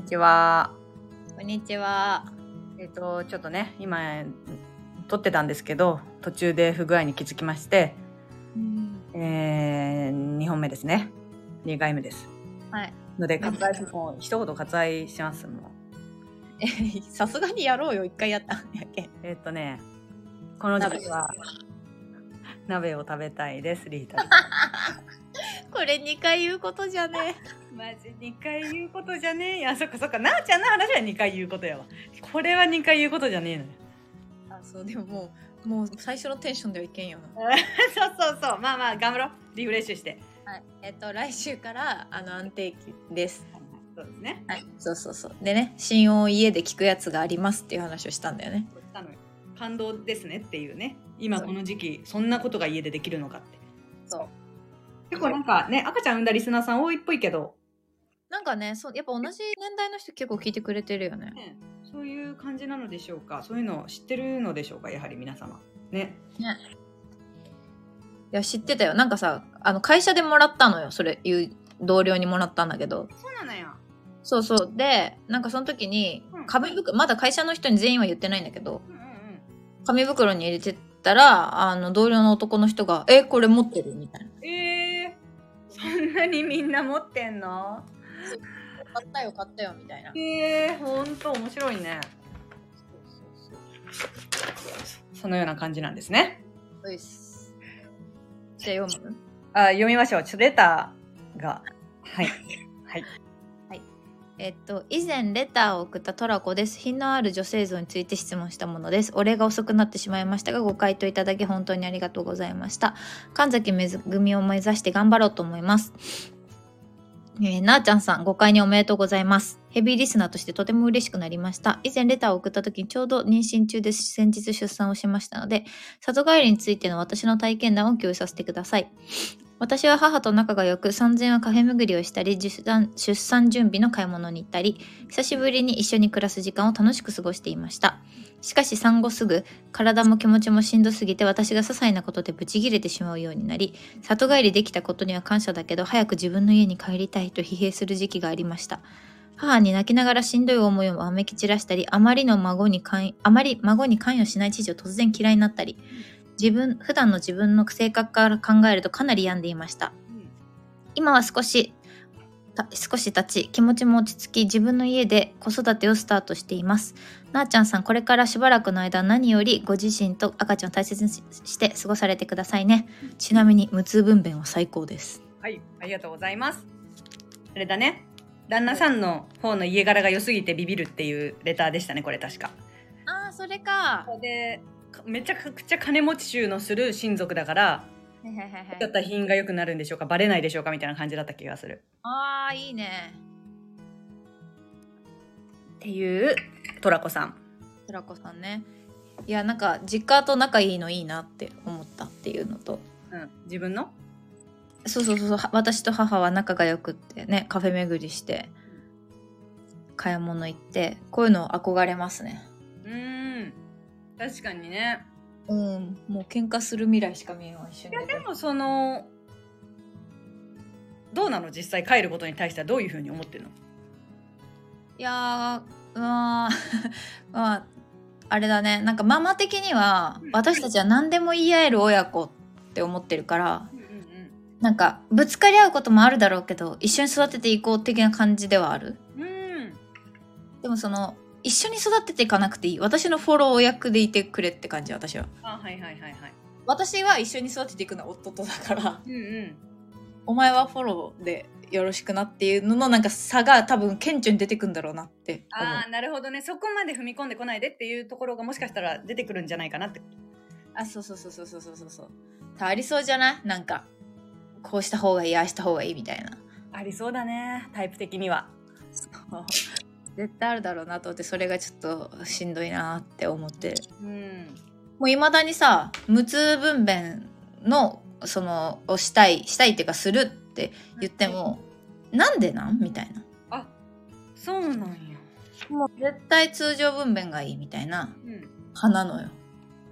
にちは。こんにちは。えっ、と、ちょっとね、今、撮ってたんですけど、途中で不具合に気づきまして、えー、2本目ですね。2回目です。はい。ので、割愛もう一言割愛しますもん。え、さすがにやろうよ。一回やったんやけ。えっ、とね、この時期は、鍋を食べたいです、リータ。これ2回言うことじゃねマジ2回言うことじゃねえや。そっかそっか、なあちゃんの話は2回言うことやわ。これは2回言うことじゃねえのよ。え。あ、そう、でももう、もう最初のテンションではいけんよな。そうそうそう。まあまあ、頑張ろう。リフレッシュして。はい。えっと、来週から、あの、安定期です。そうですね。はい。そうそうそう。でね、心音を家で聞くやつがありますっていう話をしたんだよね。あの感動ですねっていうね今この時期そんなことが家でできるのかってそう。結構なんかね赤ちゃん産んだリスナーさん多いっぽいけど、なんかね、そう、やっぱ同じ年代の人結構聞いてくれてるよね。ね、そういう感じなのでしょうかそういうのを知ってるのでしょうかやはり皆様ねね。いや、知ってたよ。なんかさ、あの、会社でもらったのよ。それ、いう同僚にもらったんだけど。そうなのよそうそう。で、なんかその時にうん、紙袋、まだ会社の人に全員は言ってないんだけど、うんうんうん紙袋に入れてったら、あの、同僚の男の人が、え、これ持ってる？みたいな。えー、そんなにみんな持ってんの？買ったよ、買ったよ、みたいな。えー、ほんと面白いねそのような感じなんですねそうです。じゃあ読む？あ読みましょうちょレターがはいはいえっと、以前レターを送ったトラコです。品のある女性像について質問したものです。お礼が遅くなってしまいましたが、ご回答いただき本当にありがとうございました。神崎めぐみを目指して頑張ろうと思います。えーなあちゃんさん、ご会におめでとうございます。ヘビーリスナーとしてとても嬉しくなりました。以前レターを送った時にちょうど妊娠中で先日出産をしましたので、里帰りについての私の体験談を共有させてください。私は母と仲が良く、産前はカフェ巡りをしたり、出産出産準備の買い物に行ったり、久しぶりに一緒に暮らす時間を楽しく過ごしていました。しかし産後すぐ、体も気持ちもしんどすぎて私が些細なことでブチギレてしまうようになり、里帰りできたことには感謝だけど、早く自分の家に帰りたいと疲弊する時期がありました。母に泣きながらしんどい思いをわめき散らしたり、あまりの孫に関あまり孫に関与しない知事を突然嫌いになったり、自分、普段の自分の性格から考えるとかなり病んでいました。今は少し、た少し経ち、気持ちも落ち着き、自分の家で子育てをスタートしています。なあちゃんさん、これからしばらくの間、何よりご自身と赤ちゃんを大切にして過ごされてくださいね。ちなみに、無痛分娩は最高です。はい、ありがとうございます。あれだね。旦那さんの方の家柄が良すぎてビビるっていうレターでしたね、これ確か。ああ、それか。で、かめちゃくちゃ金持ち収のする親族だから、だったら品が良くなるんでしょうか、バレないでしょうかみたいな感じだった気がする。ああ、いいね。っていうトラコさん。トラコさんね。いや、なんか、実家と仲いいのいいなって思ったっていうのと、うん、自分の？そうそうそうそうは私と母は仲が良くってねカフェ巡りして買い物行ってこういうの憧れますね確かにね。うん。もう喧嘩する未来しか見えない一緒に。いや、でもその、どうなの実際帰ることに対してはどういうふうに思ってるの？いやーうわー まああれだね。なんかママ的にはうん。私たちは何でも言い合える親子って思ってるからなんかぶつかり合うこともあるだろうけど一緒に育てていこう的な感じではある。うん。うん。でもその一緒に育てていかなくていい。私のフォロー役でいてくれって感じ私は。あはいはいはいはい。私は一緒に育てていくのは夫とだから、うんうん、お前はフォローでよろしくなっていうののなんか差が多分顕著に出てくんだろうなってああなるほどね。そこまで踏み込んでこないでっていうところがもしかしたら出てくるんじゃないかなって。あそうそうそうそうそうそうそうありそう。じゃないなんかこう。した方がいいああした方がいいみたいなありそう。だねタイプ的には絶対あるだろうなと思ってそれがちょっとしんどいなって思って。うん。もういまだにさ無痛分娩のそのをしたいしたいっていうかするって言っても、なんでなんみたいな。あそうなんや。もう絶対通常分娩がいいみたいなうん。派なのよ。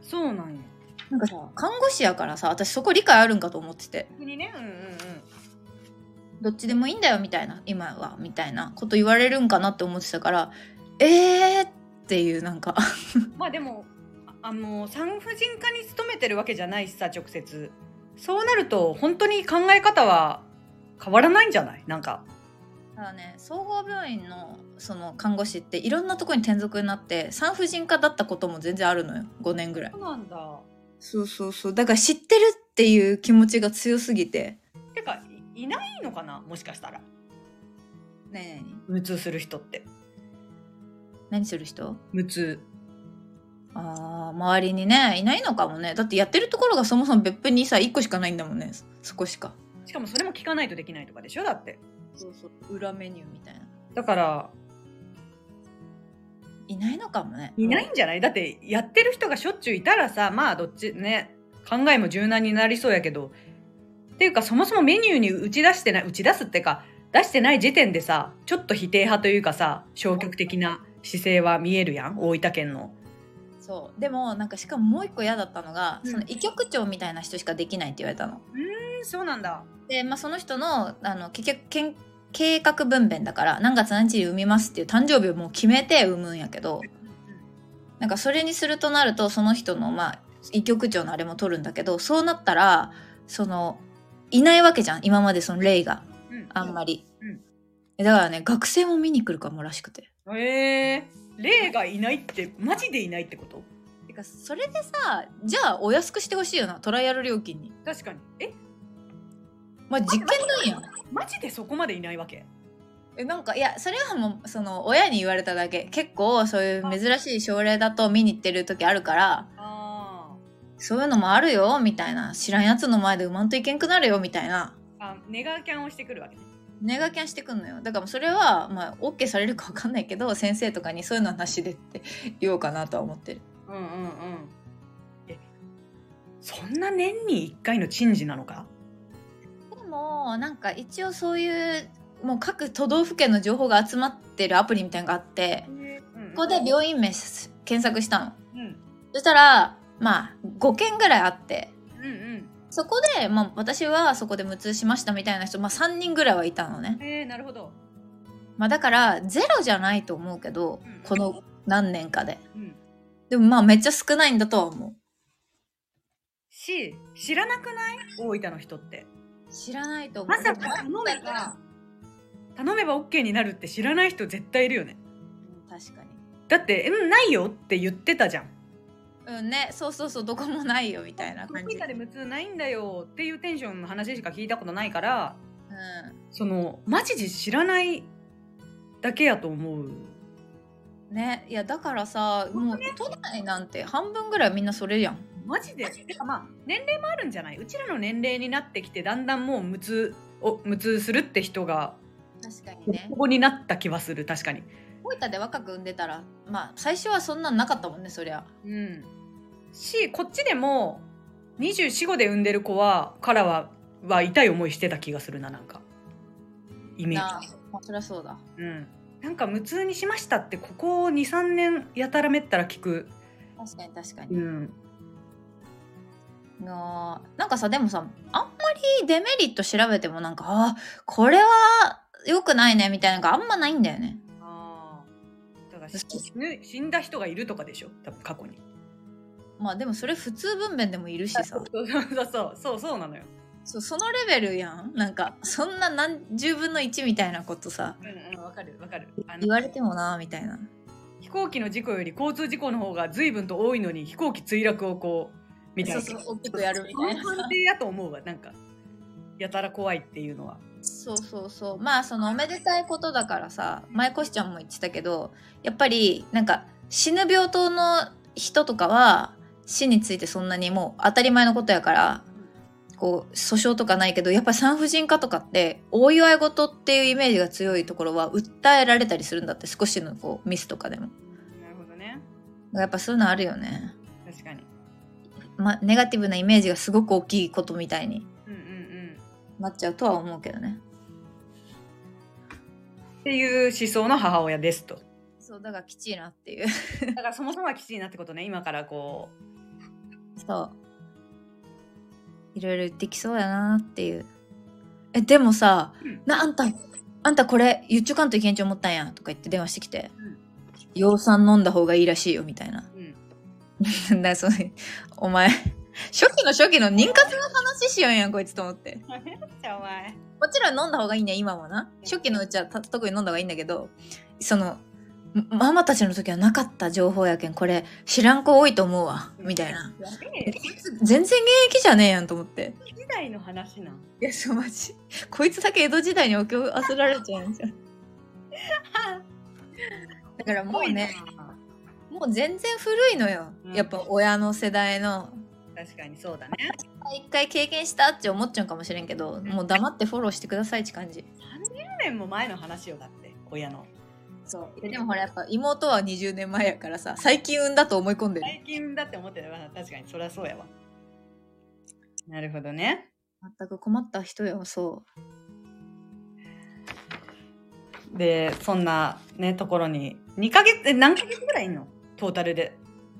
そうなんや。なんかさ看護師やからさ私そこ理解あるんかと思ってて。ねうんうんうんどっちでもいいんだよみたいな今はみたいなこと言われるんかなって思ってたからえーっていうなんか。まあでもあの産婦人科に勤めてるわけじゃないしさ直接。そうなると本当に考え方は変わらないんじゃない？なんか。ただね総合病院のその看護師っていろんなとこに転属になって産婦人科だったことも全然あるのよ。5年ぐらい。そうなんだ。そうそうそう。だから知ってるっていう気持ちが強すぎていいないのかな？もしかしたら。何？無痛する人って。何する人？無痛。あー周りにねいないのかもね。だってやってるところがそもそも別府にさ1個しかないんだもんね。そこしか。しかもそれも聞かないとできないとかでしょ？だって。そうそう。裏メニューみたいな。だから。いないのかもね。いないんじゃない？だってやってる人がしょっちゅういたらさまあどっちね考えも柔軟になりそうやけどっていうかそもそもメニューに打ち出してない打ち出すってか出してない時点でさちょっと否定派というかさ消極的な姿勢は見えるやん大分県の。そうでもなんかしかももう一個嫌だったのが、うんその医局長みたいな人しかできないって言われたのうんそうなんだ。で、まあ、その人のあの結局けん計画分娩だから何月何日に産みますっていう誕生日をもう決めて産むんやけどなんかそれにするとなるとその人のまあ医局長のあれも取るんだけどそうなったらそのいないわけじゃん今までその例が。うん。あんまり、うん。えだからね学生も見に来るかもらしくて。へえ。霊がいないってマジでいないってこと？てかそれでさじゃあお安くしてほしいよなトライアル料金に。確かに。え？まあ実験なんや。んマジでそこまでいないわけ？えなんかいやそれはもうその親に言われただけ。結構そういう珍しい症例だと見に行ってる時あるからあそういうのもあるよみたいな。知らんやつの前で産まんといけんくなるよみたいな。ーあネガキャンをしてくるわけね。ネガキャンしてくんのよ。だからそれはまあ OK されるか分かんないけど先生とかにそういうのはなしでって言おうかなとは思ってる。うんうんうん。えそんな年に1回の珍事なのか？でもなんか一応そういうもう各都道府県の情報が集まってるアプリみたいなのがあってここで病院名検索したの。うん。そしたらまあ5件ぐらいあって。うんうん。そこで、まあ、私はそこで無痛しましたみたいな人、まあ、3人ぐらいはいたのね、えー、なるほど、まあ、だからゼロじゃないと思うけどうん。この何年かで。うん、でもまあめっちゃ少ないんだとは思し知らなくない？大分の人って。う知らないと思う。まさか頼めば頼めば OK になるって知らない人絶対いるよねうん確かにだって「うんないよ」って言ってたじゃんうんねそうそうそうどこもないよみたいな感じ。で無痛ないんだよっていうテンションの話しか聞いたことないからうそのマジで知らないだけやと思う。んねいやだからさもう都内なんて半分ぐらいみんなそれやん。マジで？てかまあ年齢もあるんじゃない？うちらの年齢になってきてだんだんもう無痛を無痛するって人が確かにね。ここになった気はする確かに。大分で若く産んでたらまあ最初はそんなんなかったもんねそりゃ。うんしこっちでも245で産んでる子はからはは痛い思いしてた気がするななんか。イメージ。まあそりゃそうだ。うん。なんか無痛にしましたってここ23年やたらめったら聞く。確かに確かに。うん。いやーなんかさでもさあんまりデメリット調べてもなんかあーこれは良くないねみたいなのがあんまないんだよね。ああだから死んだ人がいるとかでしょ多分過去にまあでもそれ普通分娩でもいるしさ。そうそうそう。そうなのよ。そうそのレベルやん。なんかそんな何十分の1みたいなことさ。うんうんわかるわかる。言われてもなみたいな。飛行機の事故より交通事故の方が随分と多いのに飛行機墜落をこうみたいな。そうそう大きくやるみたいな。判定やと思うわなんか。やたら怖いっていうのは。そうそうそう。まあそのおめでたいことだからさ前コシちゃんも言ってたけどやっぱりなんか死ぬ病棟の人とかは死についてそんなにもう当たり前のことやからこう訴訟とかないけどやっぱり産婦人科とかってお祝い事っていうイメージが強いところは訴えられたりするんだって少しのこうミスとかでも。なるほどね。やっぱそういうのあるよね、確かに。ま、ネガティブなイメージがすごく大きいことみたいにうんうんうん。なっちゃうとは思うけどね。っていう思想の母親ですと。そうだからきちいなっていう。だからそもそもはきちいなってことね今からこそう。いろいろ言ってきそうやなっていう。えでもさうん。なあんたあんたこれ言っちょかんといけんちょ思ったんやとか言って電話してきてうん「養酸飲んだ方がいいらしいよ」みたいな。うん。だそれお前初期の初期の妊活の話しよんやんこいつと思って。もちろん飲んだ方がいいね今もな。初期のうちはた特に飲んだ方がいいんだけどそのママたちの時はなかった情報やけんこれ知らん子多いと思うわ。みたいな。全然現役じゃねえやんと思って。時代の話なん。いやそうマジ。こいつだけ江戸時代にお経あせられちゃうんですよだからもうねもう全然古いのよ、うん。やっぱ親の世代の。確かにそうだね。一回経験したって思っちゃうかもしれんけどもう黙ってフォローしてくださいって感じ。30年も前の話よだって親のそう。でもほらやっぱ妹は20年前やからさ最近産んだと思い込んでる。最近だって思ってたわ確かにそりゃそうやわ。なるほどね。全く困った人よそでそんなねところに2ヶ月え何ヶ月ぐらいいんの？トータルで。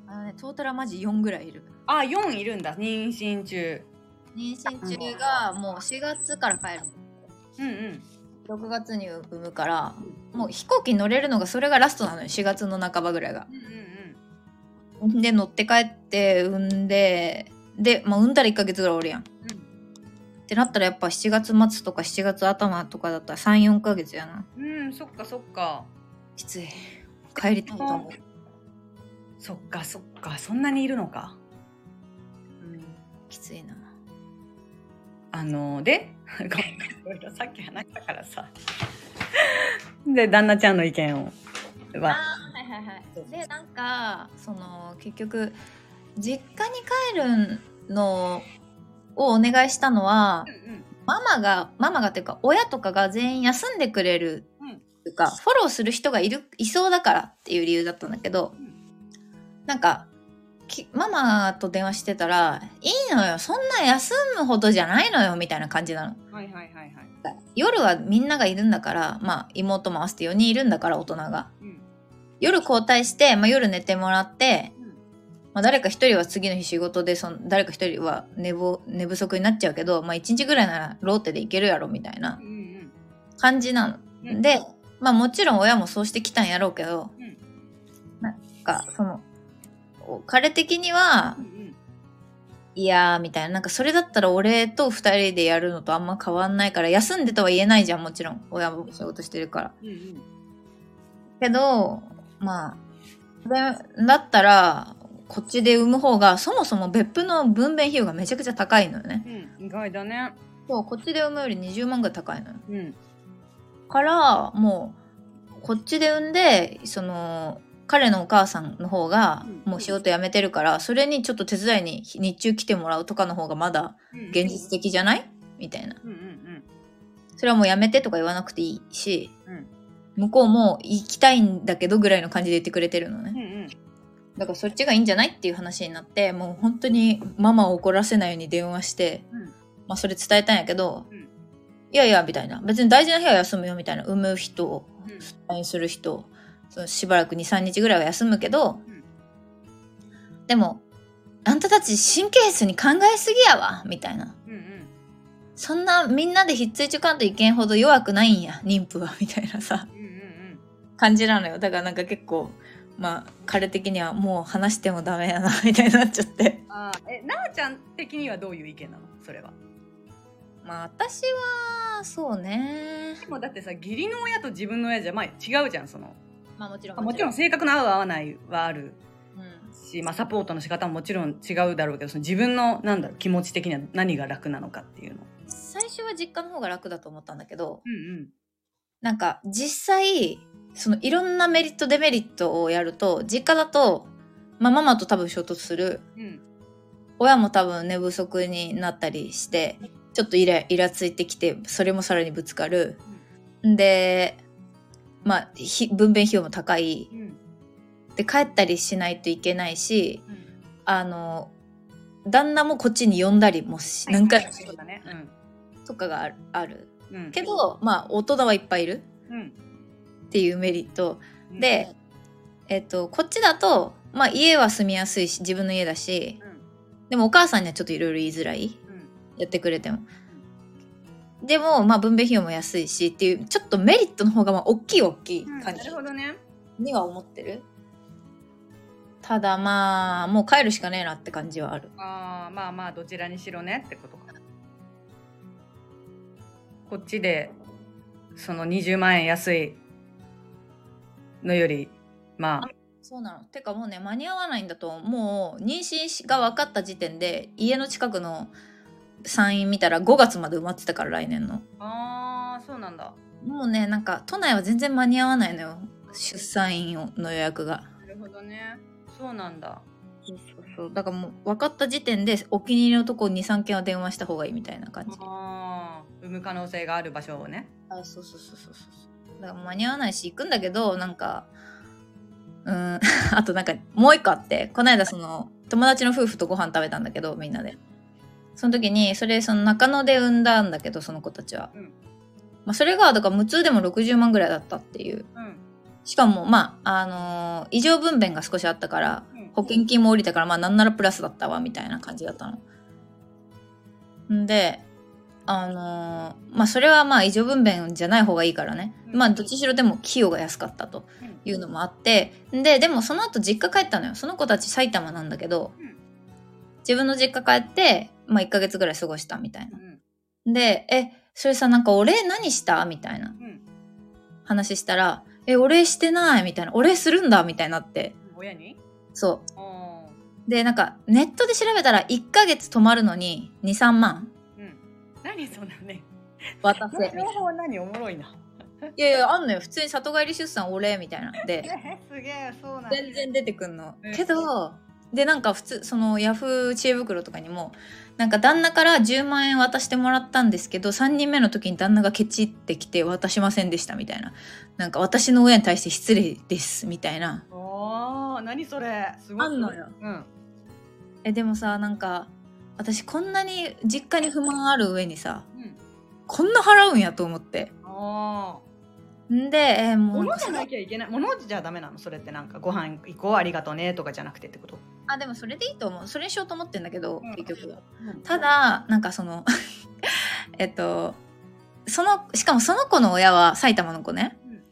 うあのねトータルはマジ4ぐらいいる。あ4いるんだ。妊娠中。妊娠中がもう4月から帰るうんうん。6月に産むからもう飛行機に乗れるのがそれがラストなのよ。4月の半ばぐらいが。うんうんで乗って帰って産んでで、まあ、産んだら1ヶ月ぐらいおるやん。ってなったらやっぱ7月末とか7月頭とかだったら34ヶ月やな。うんうんそっかそっか。きつい。帰りたいと思う。そっかそっか。そんなにいるのか。うん。きついな。あのでさっき話したからさで旦那ちゃんの意見を。あはーはいはいはそうい。でなんかその結局実家に帰るのをお願いしたのはうんうん。ママがママがっていうか親とかが全員休んでくれるうん。っていうかフォローする人がいるいそうだからっていう理由だったんだけどうん。なんかきママと電話してたら「いいのよそんな休むほどじゃないのよ」みたいな感じなの。はいはいはいはい夜はみんながいるんだからまあ妹も合わせて4人いるんだから大人が。うん。夜交代して、まあ、夜寝てもらって、うん。まあ、誰か一人は次の日仕事でその誰か一人は寝ぼ寝不足になっちゃうけど、まあ、1日ぐらいならローテでいけるやろみたいな感じなの。うん。で、まあもちろん親もそうしてきたんやろうけど、うん。なんかそのお彼的にはうんうんいやーみたいななんかそれだったら俺と二人でやるのとあんま変わんないから休んでとは言えないじゃんもちろん親も仕事してるから。うんうんけどまあでだったらこっちで産む方がそもそも別府の分娩費用がめちゃくちゃ高いのよね。うん意外だねそうこっちで産むより20万ぐらい高いのよ。うんからもうこっちで産んでその彼のお母さんの方がうん。もう仕事辞めてるからそれにちょっと手伝いに日中来てもらうとかの方がまだうん。現実的じゃない？みたいな。それはもう辞めてとか言わなくていいしうん。向こうも行きたいんだけどぐらいの感じで言ってくれてるのね。だからそっちがいいんじゃないっていう話になってもう本当にママを怒らせないように電話して、うん。まあそれ伝えたんやけど、うん。いやいやみたいな。別に大事な日は休むよみたいな。産む人うん。退院する人そのしばらく23日ぐらいは休むけど、うん。でもあんたたち神経質に考えすぎやわみたいな。うんうん。そんなみんなでひっついちょかんといけんほど弱くないんや妊婦はみたいなさ。うんうんうん。感じなのよ。だからなんか結構まあ彼的にはもう話してもダメやな みたいになっちゃって。あーえなあちゃん的にはどういう意見なの？それは。まあ私はそうね。でもだってさ義理の親と自分の親じゃまあ違うじゃんそのまあもちろんあもちろん性格の合う合わないはある。うん。し、まあ、サポートの仕方ももちろん違うだろうけどその自分のなんだろう気持ち的には何が楽なのかっていうの。最初は実家の方が楽だと思ったんだけどうんなんか実際そのいろんなメリットデメリットをやると実家だと、まあ、ママと多分衝突する。うん。うん親も多分寝不足になったりしてちょっとイライラついてきてそれもさらにぶつかる。でまあひ分娩費用も高い。うん。で帰ったりしないといけないしうん。あの旦那もこっちに呼んだりもし何回も。そうだね。とかがあるけどまあ大人はいっぱいいる。うん。っていうメリット。うん。で、えっと、こっちだと、まあ、家は住みやすいし自分の家だしうん。でもお母さんにはちょっといろいろ言いづらい。うん。やってくれてもでもまあ分娩費用も安いしっていうちょっとメリットの方がまあ大きい大きい感じ。なるほどね。には思ってる、ただまあもう帰るしかねえなって感じはある。ああまあまあどちらにしろねってことか。こっちでその20万円安いのよりまあ。そうなの。てかもうね間に合わないんだともう妊娠が分かった時点で家の近くの産院見たら5月まで埋まってたから来年の。あーそうなんだ。もうねなんか都内は全然間に合わないのよ。出産院の予約が。なるほどね。そうなんだ。そうそうそう。だからもう分かった時点でお気に入りのとこ23件は電話した方がいいみたいな感じ。ああ産む可能性がある場所をね。あそうそうそうそうそう。だから間に合わないし行くんだけどなんかうん あとなんかもう一個あってこの間その友達の夫婦とご飯食べたんだけどみんなでその時にそれその中野で産んだんだけどその子たちは、うん。まあ、それがだから無痛でも60万ぐらいだったっていう。うん。しかもまああのー異常分娩が少しあったからうん。保険金も降りたからまあなんならプラスだったわみたいな感じだったの。んであのーまあそれはまあ異常分娩じゃない方がいいからね、うん。まあどっちしろでも費用が安かったというのもあって。ででもその後実家帰ったのよ。その子たち埼玉なんだけど、うん。自分の実家帰って、まあ、1ヶ月ぐらい過ごしたみたいな。う。ん。でえそれさなんかお礼何したみたいな。うん。話したらえお礼してないみたいな。お礼するんだみたいになって。親に？そう。あでなんかネットで調べたら1ヶ月泊まるのに23万。ーうん。何そんなね。渡せ。情報は何？おもろいな。いやいやあんのよ。普通に里帰り出産お礼みたいな。んで。えすげえそうなんだ。全然出てくんの。えけどでなんか普通そのヤフー知恵袋とかにもなんか旦那から10万円渡してもらったんですけど3人目の時に旦那がケチってきて渡しませんでしたみたいな。なんか私の親に対して失礼ですみたいな。あー何それ？すごいあんのよ。うん。えでもさなんか私こんなに実家に不満ある上にさうん。こんな払うんやと思って。あんでえーあもう。物じゃなきゃいけない。物じゃダメなの。それってなんかご飯行こうありがとうねとかじゃなくてってこと？あでもそれでいいと思う。それにしようと思ってんだけど、うん。結局ただなんかその えっとそのしかもその子の親は埼玉の子ね、うん。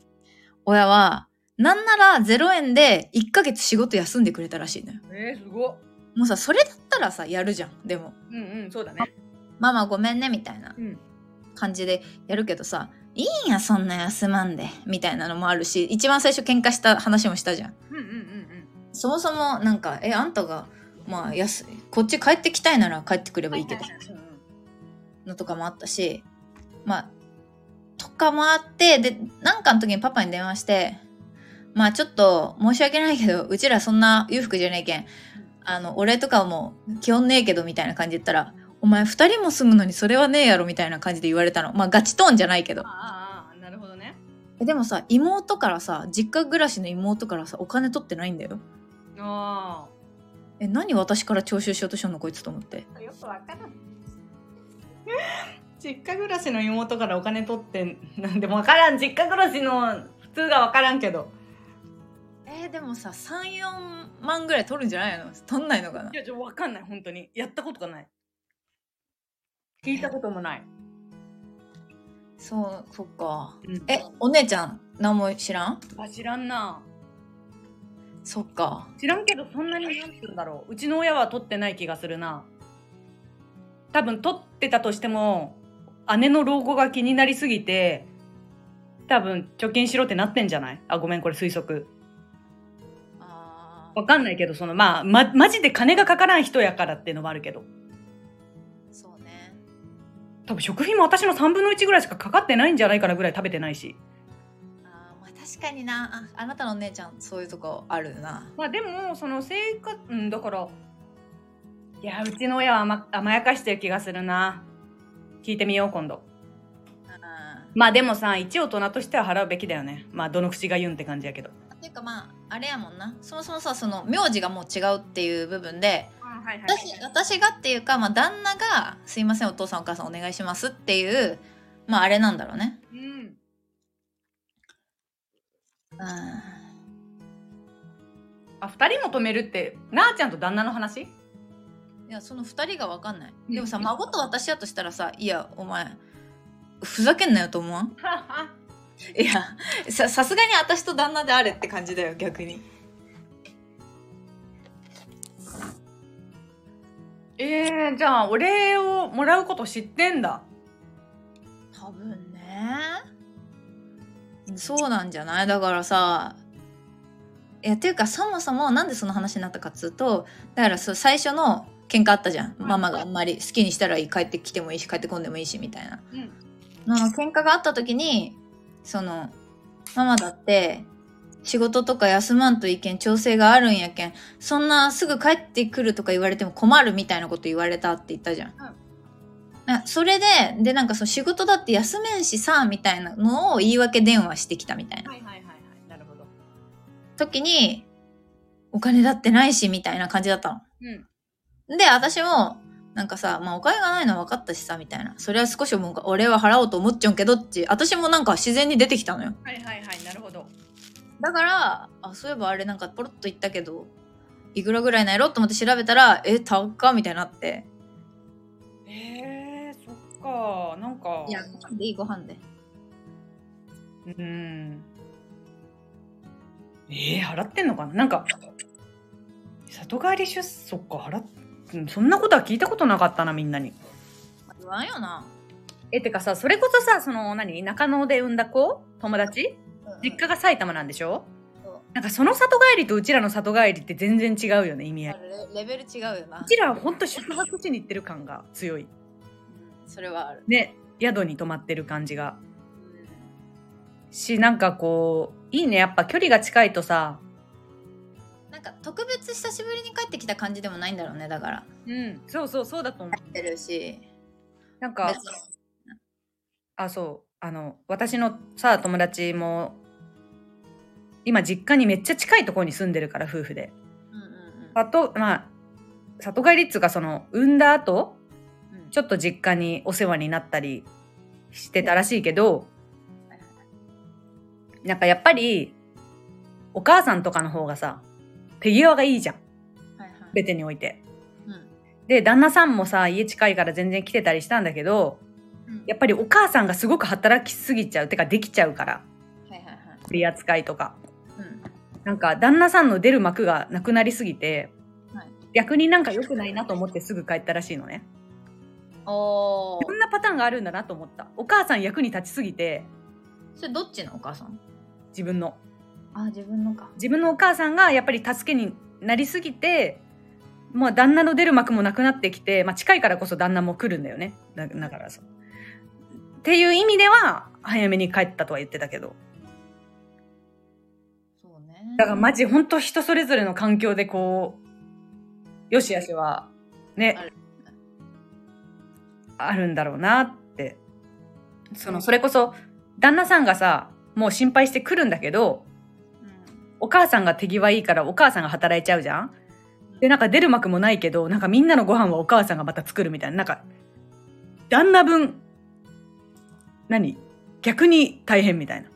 親はなんなら0円で1ヶ月仕事休んでくれたらしいのよ。えー、すごっ。もうさそれだったらさやるじゃん。でも。うんうんそうだね。ママごめんねみたいなうん。感じでやるけどさいいんやそんな休まんでみたいなのもあるし一番最初喧嘩した話もしたじゃん。うんうんうんそもそもなんかえあんたがまあ安いこっち帰ってきたいなら帰ってくればいいけどうんうんのとかもあったしまあとかもあってでなんかの時にパパに電話してまあちょっと申し訳ないけどうちらそんな裕福じゃねえけん。あのお礼とかも基本ねえけどみたいな感じで言ったらお前二人も住むのにそれはねえやろみたいな感じで言われたの。まあガチトーンじゃないけど。ああああなるほどね。えでもさ妹からさ実家暮らしの妹からさお金取ってないんだよ。あえ何私から徴収しようとしようのこいつと思って。あよくわからん。実家暮らしの妹からお金取ってなんでもわからん。実家暮らしの普通がわからんけど。えーでもさ34万ぐらい取るんじゃないの？取んないのかな？いやわかんない本当に。やったことがない聞いたこともない、そうそっか。うん。えお姉ちゃん何も知らん？あ知らんな。そっか。知らんけどそんなになんて言うんだろう。うちの親は取ってない気がするな。多分取ってたとしても姉の老後が気になりすぎて多分貯金しろってなってんじゃない？あごめんこれ推測。あわかんないけどそのまあまマジで金がかからん人やからっていうのもあるけど多分食費も私の3分の1ぐらいしかかかってないんじゃないかなぐらい食べてないし。確かにな。ああなたのお姉ちゃんそういうとこあるな。まあでもその生活うんだからいやうちの親は甘甘やかしてる気がするな。聞いてみよう今度。あまあでもさ一大人としては払うべきだよね。まあどの口が言うんって感じやけど。ーっていうかまああれやもんな。そもそもさその名字がもう違うっていう部分ではいは私私がっていうか、まあ、旦那が「すいませんお父さんお母さんお願いします」っていうまああれなんだろうね。うん。うん。あ二人も止めるってなあちゃんと旦那の話？いやその2人が分かんない。うん。でもさ孫と私やとしたらさ「いやお前ふざけんなよと思わん？いやささすがに私と旦那であれって感じだよ逆にえー、じゃあお礼をもらうこと知ってんだ。多分ね。そうなんじゃない？だからさいやっていうかそもそもなんでその話になったかっつうとだからそう最初の喧嘩あったじゃん、ママがあんまり好きにしたらいい帰ってきてもいいし帰ってこんでもいいしみたいな。うん。の喧嘩があった時にそのママだって仕事とか休まんといけん調整があるんやけんそんなすぐ帰ってくるとか言われても困るみたいなこと言われたって言ったじゃん。あそれででなんかその仕事だって休めんしさみたいなのを言い訳電話してきたみたいな。はいはいはいはい。なるほど。時にお金だってないしみたいな感じだったうん。の。で私もなんかさ、まあお金がないのは分かったしさみたいな。それは少しもう俺は払おうと思っちゃうんけどって私もなんか自然に出てきたのよ。はいはいはいなるほどだから、あ、そういえばあれなんかポロッと言ったけど、いくらぐらいなんやろと思って調べたら、え、高っかみたいになって。えー、そっかなんかいや、ご飯でいいご飯で。うんえー、払ってんのかな？なんか里帰り出そっか払っうんそんなことは聞いたことなかったなみんなに言わんよな。えてかさそれこそさその何中野で産んだ子？友達？実家が埼玉なんでしょ？なんかその里帰りとうちらの里帰りって全然違うよね意味合い。レレベル違うよな。う。ちらはほんと宿泊地に行ってる感が強い。うん。それはある。ね宿に泊まってる感じが。しなんかこういいね。やっぱ距離が近いとさ。なんか特別久しぶりに帰ってきた感じでもないんだろうね、だから。うん。そうそうそうだと思う。ってるし。なんかあそうあの私のさ友達も今実家にめっちゃ近いところに住んでるから夫婦でうんうん里まあ里帰りっつうかその産んだ後うんうん。ちょっと実家にお世話になったりしてたらしいけどなんかやっぱりお母さんとかの方がさ手際がいいじゃんはいはい。全てにおいて。うんで旦那さんもさ家近いから全然来てたりしたんだけどうんやっぱりお母さんがすごく働きすぎちゃうてかできちゃうから。はいはいはい。取り扱いとか。うん。なんか旦那さんの出る幕がなくなりすぎて、はい。逆になんか良くないなと思ってすぐ帰ったらしいのね。おこんなパターンがあるんだなと思った。お母さん役に立ちすぎて。それどっちのお母さん？自分の。あ、自分のか。自分のお母さんがやっぱり助けになりすぎてもう旦那の出る幕もなくなってきて、まあ、近いからこそ旦那も来るんだよね。だだからさっていう意味では早めに帰ったとは言ってたけど。そうね。だからマジ本当人それぞれの環境でこうよしあしはねある。あるんだろうなって。そのそれこそ旦那さんがさもう心配してくるんだけどうん。お母さんが手際いいからお母さんが働いちゃうじゃん。でなんか出る幕もないけどなんかみんなのご飯はお母さんがまた作るみたいな。なんか旦那分何？逆に大変みたいな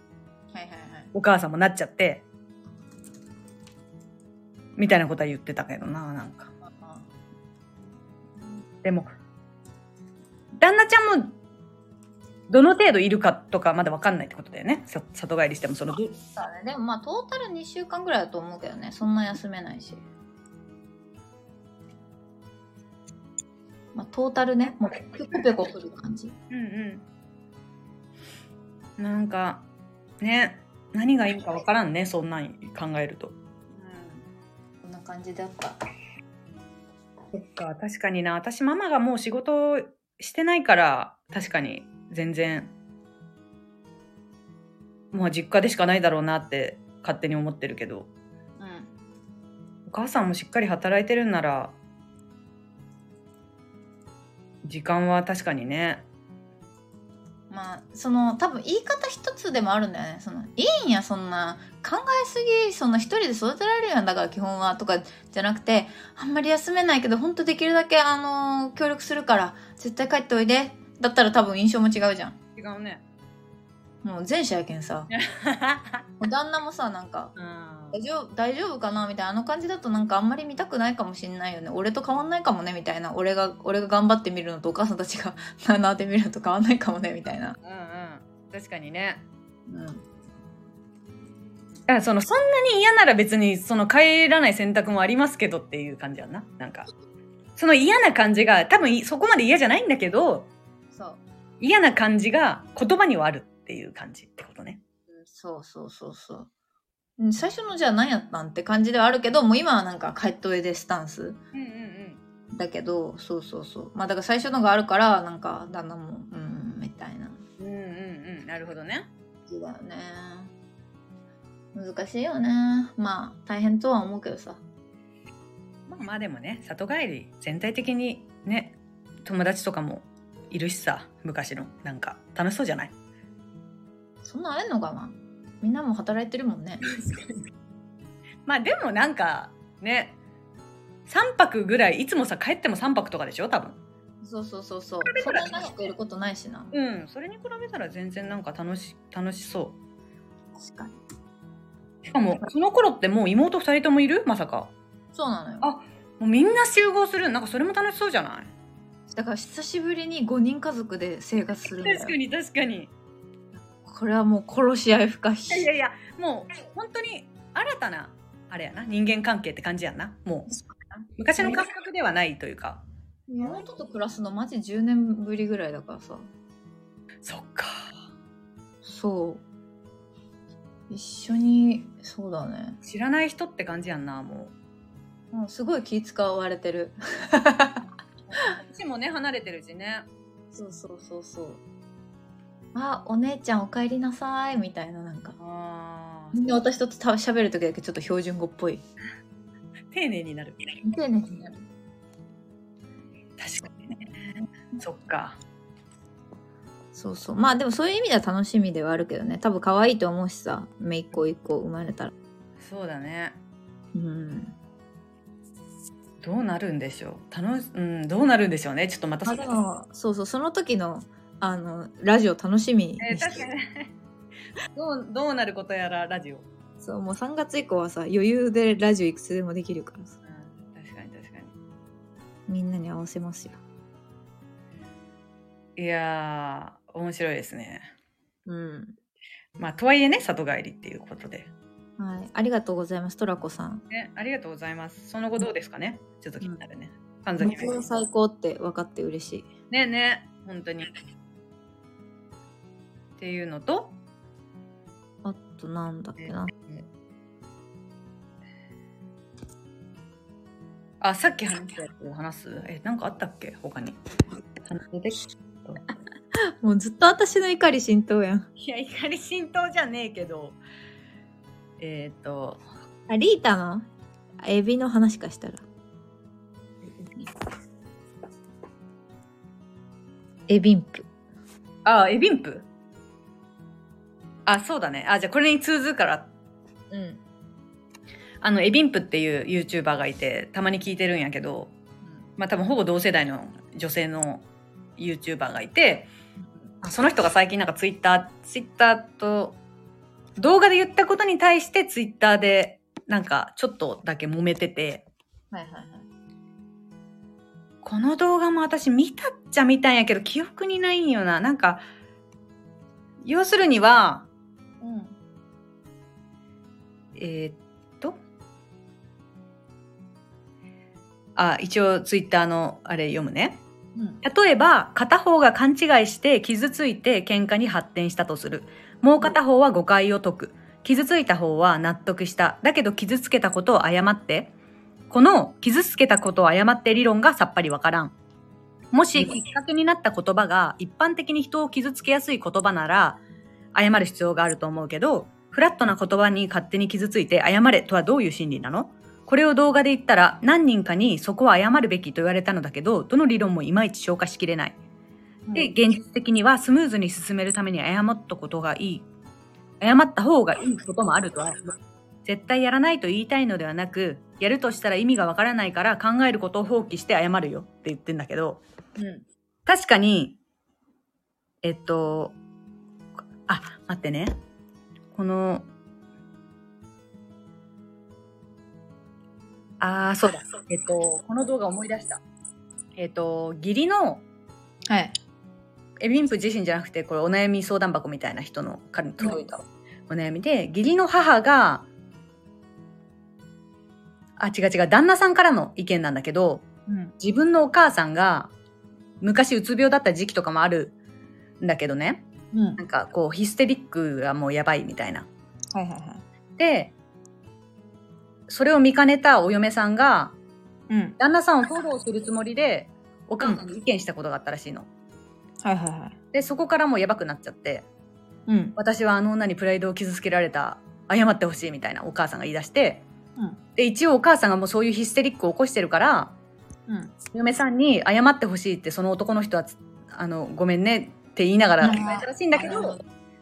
はいはいはい。お母さんもなっちゃってみたいなことは言ってたけどななんかでも旦那ちゃんもどの程度いるかとかまだ分かんないってことだよねさ里帰りしてもそのどそうだね。でもまあトータル2週間ぐらいだと思うけどね。そんな休めないし。まあトータルね、もうペコペコくる感じ。うんうんなんかね何がいいか分からんねそんなん考えるとうん。こんな感じだった。そっか確かにな私ママがもう仕事してないから確かに全然もう実家でしかないだろうなって勝手に思ってるけどうん。お母さんもしっかり働いてるんなら時間は確かにねまあその多分言い方一つでもあるんだよね。そのいいんやそんな考えすぎそんな一人で育てられるやんだから基本はとかじゃなくてあんまり休めないけど本当できるだけあの協力するから絶対帰っておいでだったら多分印象も違うじゃん。違うね。もう前者やけんさ。旦那もさなんかうん大丈夫大丈夫かなみたいなあの感じだとなんかあんまり見たくないかもしんないよね。俺と変わんないかもねみたいな。俺が俺が頑張ってみるのとお母さんたちが なーなーって見るのと変わんないかもねみたいな。うんうん。確かにね。うん。だからそのそんなに嫌なら別にその帰らない選択もありますけどっていう感じやんな。なんか。その嫌な感じが多分そこまで嫌じゃないんだけどそう。嫌な感じが言葉にはあるっていう感じってことね。うんそうそうそうそう。うん最初のじゃあ何やったんって感じではあるけどもう今はなんか帰っといでスタンスうんうんだけどそうそうそう。まあだから最初のがあるからなんか旦那もうんみたいな。うんうんうん。うんなるほどね。感じだよね。難しいよね。まあ大変とは思うけどさ。まあまあでもね里帰り全体的にね友達とかもいるしさ昔の。なんか楽しそうじゃない？そんなんあれんのかな？みんなも働いてるもんね。まあでもなんかね3泊ぐらいいつもさ帰っても3泊とかでしょ多分。そうそうそうそう。そんな長くいることないしな。うんそれに比べたら全然なんか楽し楽しそ確かに。うしかもその頃ってもう妹2人ともいる？まさか。そうなのよ。あもうみんな集合する。なんかそれも楽しそうじゃない？だから久しぶりに5人家族で生活するんだよ。確かに確かにこれはもう殺し合い不可避。いやいやいやもう本当に新たなあれやな人間関係って感じやんな。もう昔の感覚ではないというか。妹と暮らすのマジ10年ぶりぐらいだからさ。そっか。そう。一緒にそうだね。知らない人って感じやんなもう。んすごい気使われてる。う年もね離れてるしね。そうそうそうそうあお姉ちゃんお帰りなさいみたいななんか。あみんな私とた喋る時だけちょっと標準語っぽい。丁寧になる。丁寧になる。確かにね。そっか。そうそう。まあでもそういう意味では楽しみではあるけどね。多分可愛いと思うしさ姪っ子一個生まれたら。そうだね。うん。どうなるんでしょう。楽しうんどうなるんでしょうね。ちょっとまたそうそう。その時のあのラジオ楽しみにえ確かに。ね どうどうなることやらラジオ、うん、そうもう3月以降はさ余裕でラジオいくつでもできるからさ。確かに確かみんなに合わせますよ。にいやー面白いですね。うん。まあとはいえね里帰りっていうことで。はい。ありがとうございますトラコさん。ねありがとうございます。その後どうですかね？ちょっと気になるね。神崎目標最高って分かって嬉しい。ねね。本当にっていうのとあとなんだっけな。あさっき話したやつを話す？えなんかあったっけ？他に。もうずっと私の怒り浸透やん。いや怒り浸透じゃねえけど。えっ、ー、と。あリータの？エビの話かしたら。エビンプ。あエビンプ？あそうだね。あじゃあこれに通ずるから。うん。あのエビンプっていう YouTuber がいてたまに聞いてるんやけどまあ多分ほぼ同世代の女性の YouTuber がいてその人が最近なんかツイッターツイッターと動画で言ったことに対してツイッターでなんかちょっとだけ揉めてて。はいはいはい。この動画も私見たっちゃ見たんやけど記憶にないんよな。なんか要するにはうんえーっとあ一応ツイッターのあれ読むね。うん。例えば片方が勘違いして傷ついて喧嘩に発展したとする。もう片方は誤解を解く。傷ついた方は納得した。だけど傷つけたことを謝って。この傷つけたことを謝って理論がさっぱりわからん。もしきっかけになった言葉が一般的に人を傷つけやすい言葉なら謝る必要があると思うけどフラットな言葉に勝手に傷ついて謝れとはどういう心理なの？これを動画で言ったら何人かにそこは謝るべきと言われたのだけどどの理論もいまいち消化しきれないで、現実的にはスムーズに進めるために謝ったことがいい。謝った方がいいこともあるとは。絶対やらないと言いたいのではなく、やるとしたら意味がわからないから考えることを放棄して謝るよって言ってんだけど、うん確かに、えっと、あ、待ってね。この、あー、そうだ。えっと、この動画思い出した。えっと、義理の、はい。エビンプ自身じゃなくて、これお悩み相談箱みたいな人の彼に届いたお悩みで、義理の母が、あ、違う違う、旦那さんからの意見なんだけど、うん。自分のお母さんが昔うつ病だった時期とかもあるんだけどねうんなんかこうヒステリックがもうやばいみたいな。はいはいはい。でそれを見かねたお嫁さんがうん。旦那さんをフォローするつもりでお母さんに意見したことがあったらしいの。はいはいはい。でそこからもうやばくなっちゃってうん。私はあの女にプライドを傷つけられた謝ってほしいみたいなお母さんが言い出してうん。で一応お母さんがもうそういうヒステリックを起こしてるからうん。嫁さんに謝ってほしいってその男の人はつあのごめんねって言いながらうん言われたらしいんだけど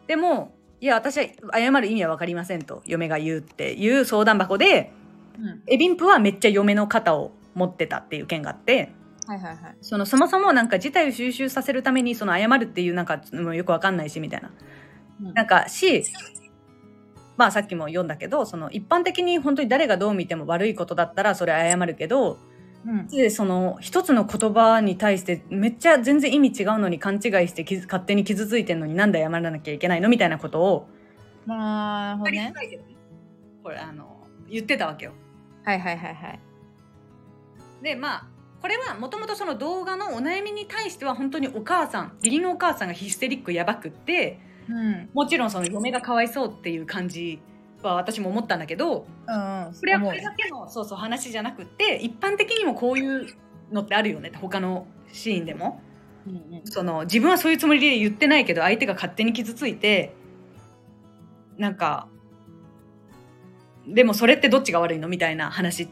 でもいや私は謝る意味は分かりませんと嫁が言うっていう相談箱でうん。エビンプはめっちゃ嫁の肩を持ってたっていう件があってはいはいはい。そのそもそもなんか事態を収集させるためにその謝るっていうなんかもうよく分かんないしみたいななんかしまあさっきも読んだけどその一般的に本当に誰がどう見ても悪いことだったらそれは謝るけどうん。でその一つの言葉に対してめっちゃ全然意味違うのに勘違いして傷勝手に傷ついてんのになんで謝らなきゃいけないのみたいなことをまあ、ほ。これあの言ってたわけよ。はいはいはいはい。でまあこれはもともとその動画のお悩みに対しては本当にお母さん義理のお母さんがヒステリックやばくってうん。もちろんその嫁がかわいそうっていう感じは私も思ったんだけどうんうん。これはこれだけのそうそう話じゃなくって一般的にもこういうのってあるよね他のシーンでも。うんうん。その自分はそういうつもりで言ってないけど相手が勝手に傷ついてなんかでもそれってどっちが悪いのみたいな話っ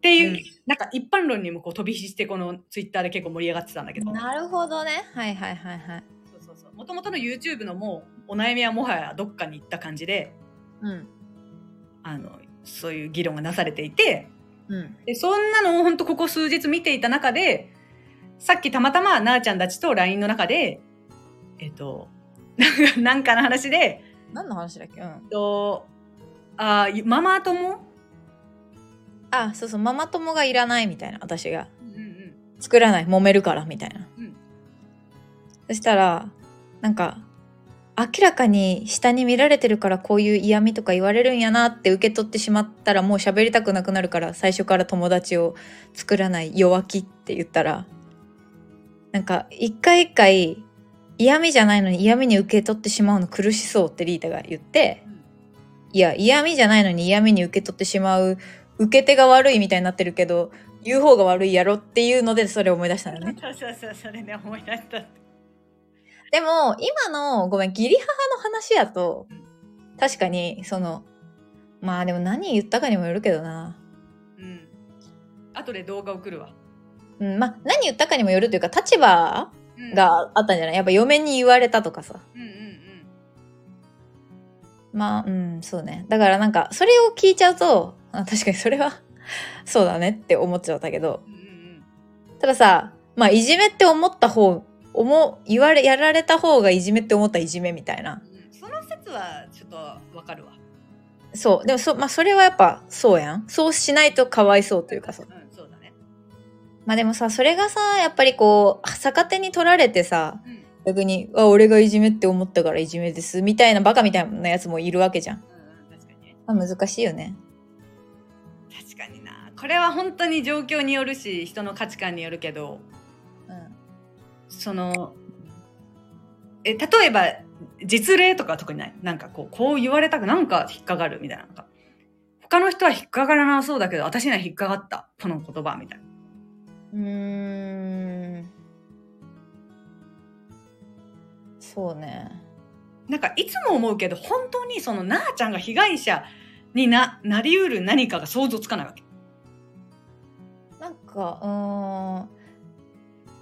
ていう、うんなんか一般論にもこう飛び火してこのツイッターで結構盛り上がってたんだけどなるほどね。はいはいはいはい。そうそうそうもともとの YouTube のもうお悩みはもはやどっかに行った感じでうん。あのそういう議論がなされていてうん。でそんなのを本当ここ数日見ていた中でさっきたまたまなあちゃんたちと LINE の中でえっと なんかの話で何の話だっけ？うん。えっとあーママ友、あ、そうそう、ママ友がいらないみたいな、私が。うんうん作らない、揉めるからみたいな。うんそしたら、なんか、明らかに下に見られてるからこういう嫌味とか言われるんやなって受け取ってしまったらもう喋りたくなくなるから最初から友達を作らない弱気って言ったらなんか一回一回嫌味じゃないのに嫌味に受け取ってしまうの苦しそうってリータが言っていや嫌味じゃないのに嫌味に受け取ってしまう受け手が悪いみたいになってるけど言う方が悪いやろっていうのでそれを思い出したのね。そうそうそうそれで思い出したでも今のごめん義理母の話やとうん確かにそのまあでも何言ったかにもよるけどな。うん。後で動画送るわ、うん、まあ何言ったかにもよるというか立場うん、があったんじゃない？やっぱ嫁に言われたとかさ。うんうんうん。まあうんそうね。だからなんかそれを聞いちゃうとあ確かにそれはそうだねって思っちゃったけど。うんうん。たださまあいじめって思った方思言われやられた方がいじめって思ったいじめみたいな。その説はちょっとわかるわ。そう。でもそ,、まあ、それはやっぱそうやん。そうしないとかわいそうというかさ。うんそうだね。まあでもさそれがさやっぱりこう逆手に取られてさうん。うん逆に「あ俺がいじめって思ったからいじめです」みたいなバカみたいなやつもいるわけじゃん、うん確かにね。まあ、難しいよね。確かにな。これは本当に状況によるし人の価値観によるけど。うんそのえ例えば実例とか特にない。なんかこうこう言われたくなんか引っかかるみたいななんか。他の人は引っかからなそうだけど私には引っかかった。この言葉みたいな。うーん。そうね。なんかいつも思うけど本当にそのなあちゃんが被害者にななりうる何かが想像つかないわけ。なんかうーん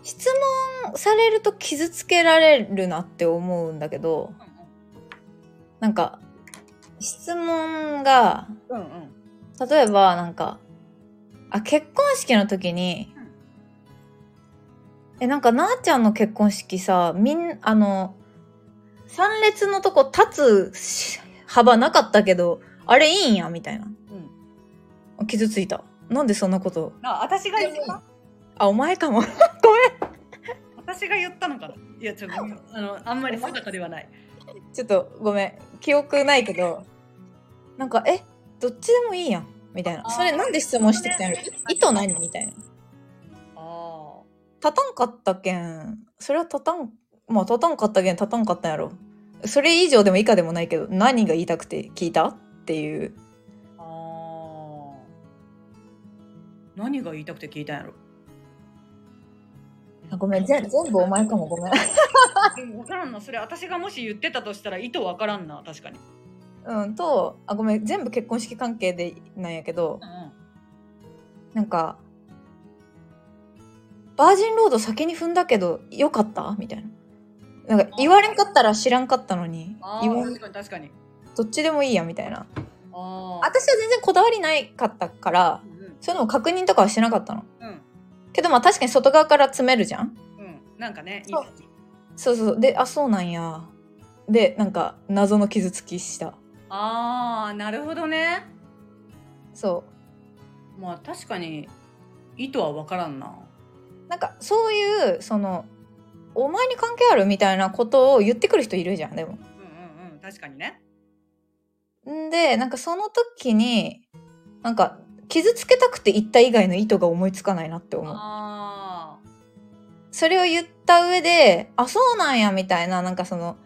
質問されると傷つけられるなって思うんだけどなんか質問がうんうん例えばなんかあ結婚式の時に、うんえなんかなあちゃんの結婚式さみんあの3列のとこ立つし幅なかったけど、あれいいんや、みたいな。うん傷ついた。なんでそんなこと。あ私が言ったあ、お前かも。ごめん。私が言ったのかないやちょっとあのあんまり定かではないちょっとごめん。記憶ないけど、なんか、え、どっちでもいいやん。みたいな。それなんで質問してきたんやろ意図何みたいな。あ立たんかったけん。それは立たん、まあ立たんかったけん立たんかったんやろ。それ以上でも以下でもないけど、何が言いたくて聞いた？っていう。ああ何が言いたくて聞いたんやろ？あごめん、ぜ全部お前かもごめん。分からんなそれ私がもし言ってたとしたら意図分からんな確かにうん、と、あ、ごめん、全部結婚式関係でなんやけど、うんなんか、バージンロード先に踏んだけど、よかった？みたいな。なんか、言われんかったら知らんかったのに、確かに確かにどっちでもいいや、みたいな。私は全然こだわりないかったから、そういうのを確認とかはしてなかったの。けどまあ確かに外側から詰めるじゃんうんなんかねいいそうそうそう。で、あ、そうなんや。で、なんか、謎の傷つきした。ああなるほどねそまあ確かに意図は分からんなう。なんか、そういう、その、お前に関係あるみたいなことを言ってくる人いるじゃん、でも。うんうんうん確かにねんで、なんかその時に、なんか、傷つけたくて言った以外の意図が思いつかないなって思う。あそれを言った上で、あ、そうなんや、みたいな、なんかその、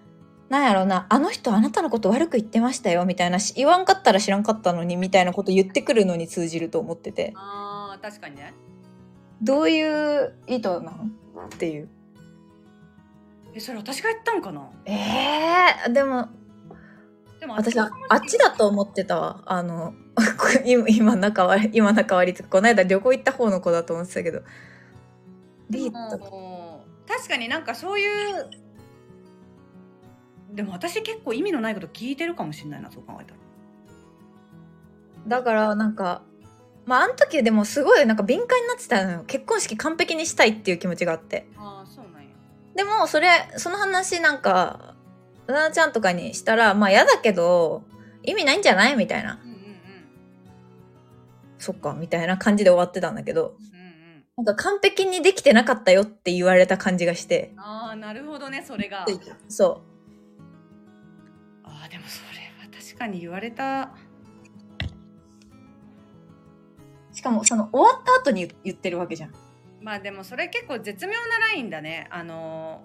なんやろうな、あの人あなたのこと悪く言ってましたよ、みたいな、し言わんかったら知らんかったのに、みたいなこと言ってくるのに通じると思っててー、あー確かにねどういう意図なんっていう。えそれ私が言ったんかな？ええでも、でも私はあっちだと思ってたわ。あの、今、今仲悪い、今仲悪いって、この間旅行行った方の子だと思ってたけど。確かになんかそういうでも私結構意味のないこと聞いてるかもしれないなそう考えたら。だからなんかまああの時でもすごいなんか敏感になってたのよ。結婚式完璧にしたいっていう気持ちがあって。ああそうなんや。でもそれその話なんかうなちゃんとかにしたらまあ嫌だけど意味ないんじゃない？みたいなそっかみたいな感じで終わってたんだけどうんうん。うんなんか完璧にできてなかったよって言われた感じがして。ああなるほどねそれが。そああでもそれは確かに言われた。うしかもその終わった後に言ってるわけじゃん。まあでもそれ結構絶妙なラインだね。あの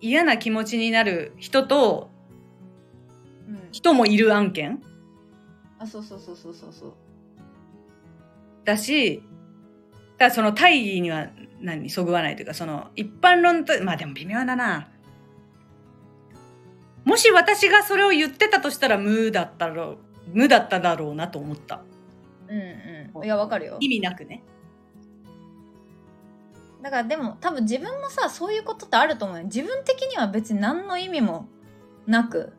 嫌な気持ちになる人とうん。人もいる案件。あそうそうそうそうそうそうだし、だその大義には何そぐわないというか、その一般論と、まあでも微妙だな。もし私がそれを言ってたとしたら無だったろう、無だっただろうなと思った。うんうんいやわかるよ意味なくね。だからでも多分自分もさそういうことってあると思うよ自分的には別に何の意味もなく。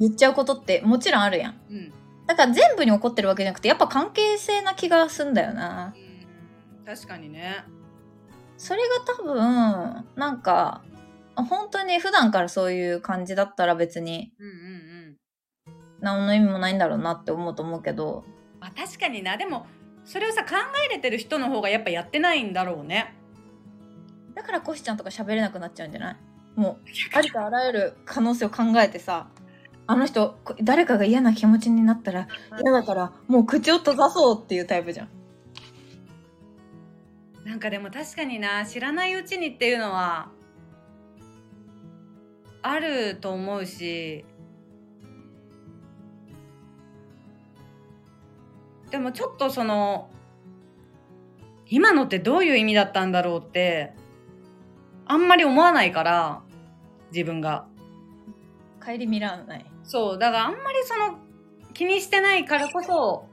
言っちゃうことってもちろんあるやんうん。だから全部に怒ってるわけじゃなくてやっぱ関係性な気がすんだよなうん確かにね。それが多分なんか本当に普段からそういう感じだったら別にうんうんうん。何の意味もないんだろうなって思うと思うけどまあ確かにな。でも、それをさ、考えれてる人の方がやっぱやってないんだろうね。だからコシちゃんとか喋れなくなっちゃうんじゃない？もうありとあらゆる可能性を考えてさあの人こ誰かが嫌な気持ちになったら嫌だからもう口を閉ざそうっていうタイプじゃん。なんかでも確かにな知らないうちにっていうのはあると思うしでもちょっとその今のってどういう意味だったんだろうってあんまり思わないから自分が。帰り見らないそうだからあんまりその気にしてないからこそ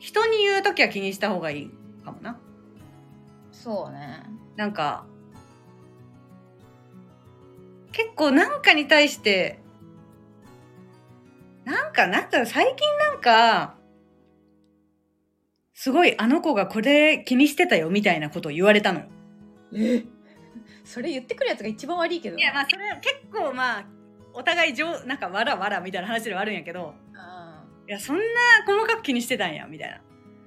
人に言う時は気にした方がいいかもな。そうね。なんか結構なんかに対してなんかなんか最近なんかすごいあの子がこれ気にしてたよみたいなことを言われたのよ。え？それ言ってくるやつが一番悪いけどいやまあそれは結構まあお互い上なんかわらわらみたいな話ではあるんやけどあいやそんな細かく気にしてたんやみたいな。ー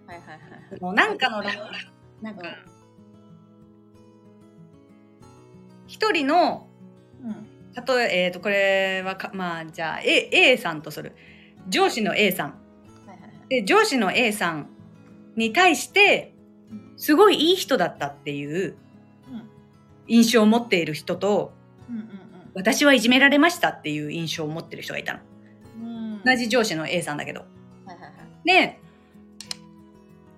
はいはいはい。もうなんかのなん。か一人のうん。例ええー、とこれはかまあじゃあ A, A さんとする。上司の A さん。で上司の A さんに対してすごいいい人だったっていううん。印象を持っている人とうんうん私はいじめられましたっていう印象を持ってる人がいたの。同じ上司の A さんだけど。はいはいはい。で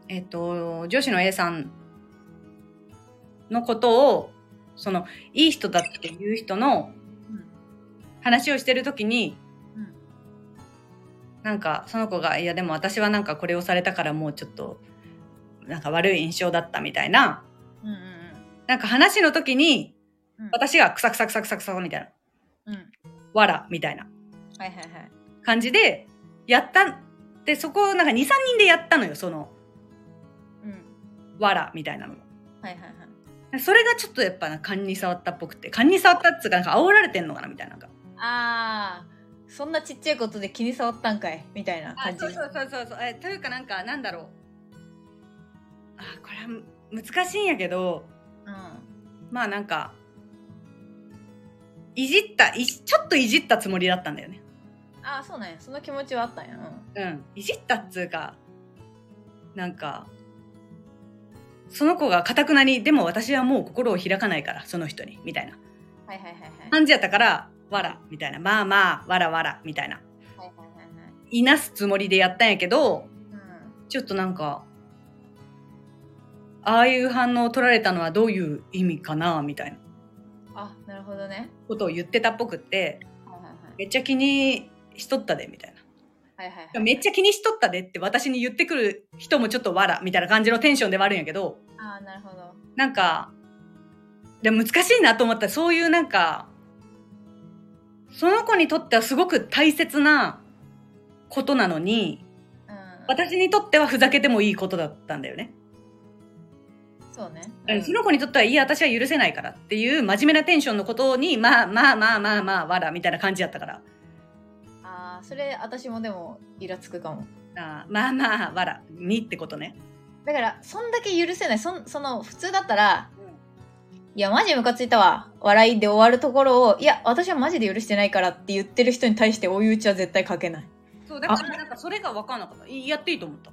えっ、と上司の A さんのことをそのいい人だっていう人のうん話をしてる時にうん。なんかその子が「いやでも私はなんかこれをされたからもうちょっとなんか悪い印象だった」みたいなうんうん。なんか話の時にうん。私が「クサクサクサクサクサ」みたいな。うん。うん「わら」みたいな感じでやったでそこをなんか23人でやったのよその。うん「わら」みたいなの。も。はいはいはい。それがちょっとやっぱな勘に触ったっぽくて。勘に触ったっつうかなんか煽られてんのかなみたいな。なあーそんなちっちゃいことで気に障ったんかいみたいな感じ。そうそうそうそうそう。えというかなんかなんだろう。あこれは難しいんやけど。うん。まあなんかいじったいちょっといじったつもりだったんだよね。ああそうなんや。その気持ちはあったんや。うん。うん。いじったっつうかなんかその子がかたくなにでも私はもう心を開かないからその人にみたいな。感じやったからわらみたいな。まあまあわらわらみたいな。はいなすつもりでやったんやけどうん。ちょっとなんかああいう反応を取られたのはどういう意味かなみたいなるほどね。ことを言ってたっぽくってはいはいはい。めっちゃ気にしとったでみたいな。はいはいはいめっちゃ気にしとったでって私に言ってくる人もちょっとわらみたいな感じのテンションではあるんやけどああなるほど。なんかでも難しいなと思ったらそういうなんかその子にとってはすごく大切なことなのにうん。私にとってはふざけてもいいことだったんだよね。そうね。うん。その子にとってはいや私は許せないからっていう真面目なテンションのことにまあまあまあまあまあわらみたいな感じやったから。ああそれ私もでもイラつくかも。あーまあまあわらにってことね。だからそんだけ許せないそんその普通だったらいやマジムカついたわ。笑いで終わるところをいや私はマジで許してないからって言ってる人に対して追い打ちは絶対かけない。そうだからなんかそれが分かんなかった。いやっていいと思った。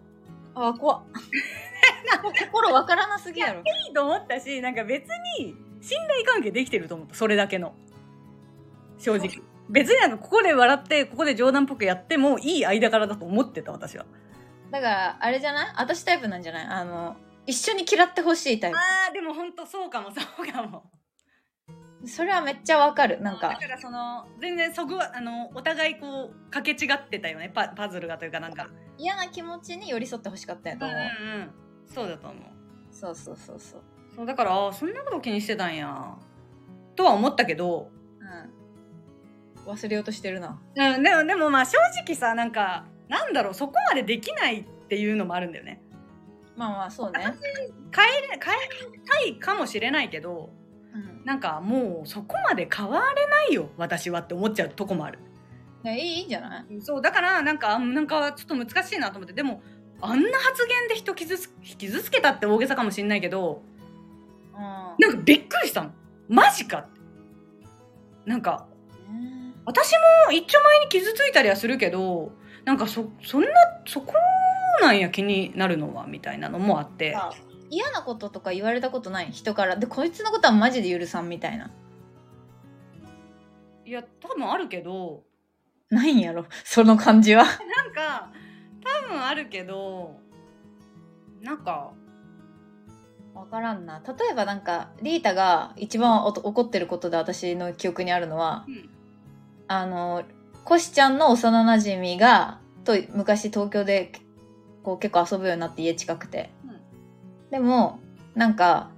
あー怖っ 心わからなすぎやろ。いいと思ったしなんか別に信頼関係できてると思ったそれだけの。正直。別になんかここで笑ってここで冗談っぽくやってもいい間柄だと思ってた私は。だからあれじゃない？私タイプなんじゃない？あの一緒に嫌ってほしいタイあーでも本当そうかもそうかも。プそれはめっちゃわかる。なんだかからその全然そぐわあのお互いこうかけ違ってたよねパパズルがというかなんか。嫌な気持ちに寄り添ってほしかったんやと思う、うんそうだと思う。そうそうそうそう。そうだからあーそんなこと気にしてたんや。とは思ったけど、うん。忘れようとしてるな。うん、でもでもまあ正直さなんかなんだろうそこまでできないっていうのもあるんだよね。まあまあそうね。変えれ変えたいかもしれないけどうん。なんかもうそこまで変われないよ私はって思っちゃうとこもある。いいいいんじゃない？そうだからなんかなんかちょっと難しいなと思って。でもあんな発言で人傷つ傷つけたって大げさかもしれないけどうん。なんかびっくりしたの。マジかなんかね。私も一丁前に傷ついたりはするけどなんかそそんなそこなんや気になるのはみたいなのもあって。さ嫌なこととか言われたことない？人から。でこいつのことはマジで許さんみたいな。いや多分あるけど。ないんやろ？その感じは。なんか多分あるけどなんか分からんな。例えばなんかリータが一番お怒ってることで私の記憶にあるのは、うん。あのコシちゃんの幼なじみがと昔東京でこう結構遊ぶようになって家近くて、うん。でもなんか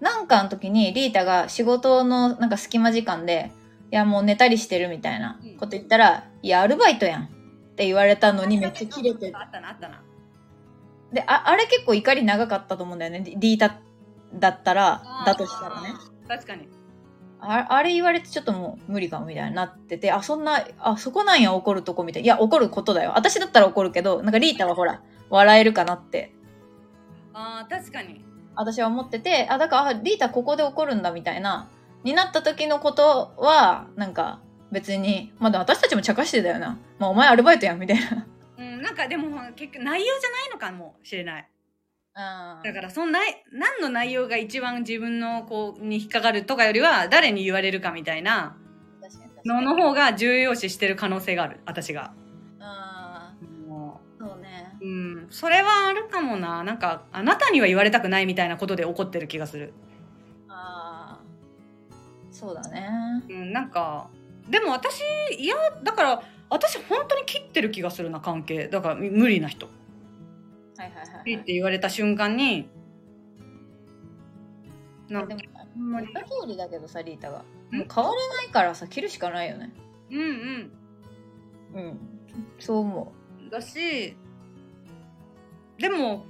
なんかの時にリータが仕事のなんか隙間時間で「いやもう寝たりしてる」みたいなこと言ったら「いやアルバイトやん」って言われたのにめっちゃキレてあったなあったな。でああれ結構怒り長かったと思うんだよねリリータだったらだとしたらね。確かに。ああれ言われてちょっともう無理かもみたいになってて、あ、そんな、あ、そこなんや怒るとこみたいな。いや、怒ることだよ。私だったら怒るけど、なんかリータはほら、笑えるかなって、あー確かに。私は思ってて、あ、だから、あリータここで怒るんだみたいな、になった時のことは、なんか、別に、まだ私たちも茶化してたよな。まあ、お前アルバイトやん、みたいな。うんなんかでも結局内容じゃないのかもしれないあだからその内何の内容が一番自分のこうに引っかかるとかよりは誰に言われるかみたいなのに。の方が重要視してる可能性がある私があもーそうね。ううんそれはあるかもななんかあなたには言われたくないみたいなことで怒ってる気がするああ。そうだね。うんなんかでも私いやだから私本当に切ってる気がするな関係。だから無理な人。はいはいはい、無理って言われた瞬間になんかでも、ほんまに。言った通りだけどさ、リータが。ん。もう変われないからさ、切るしかないよね。うんうん。うん。そう思だしでも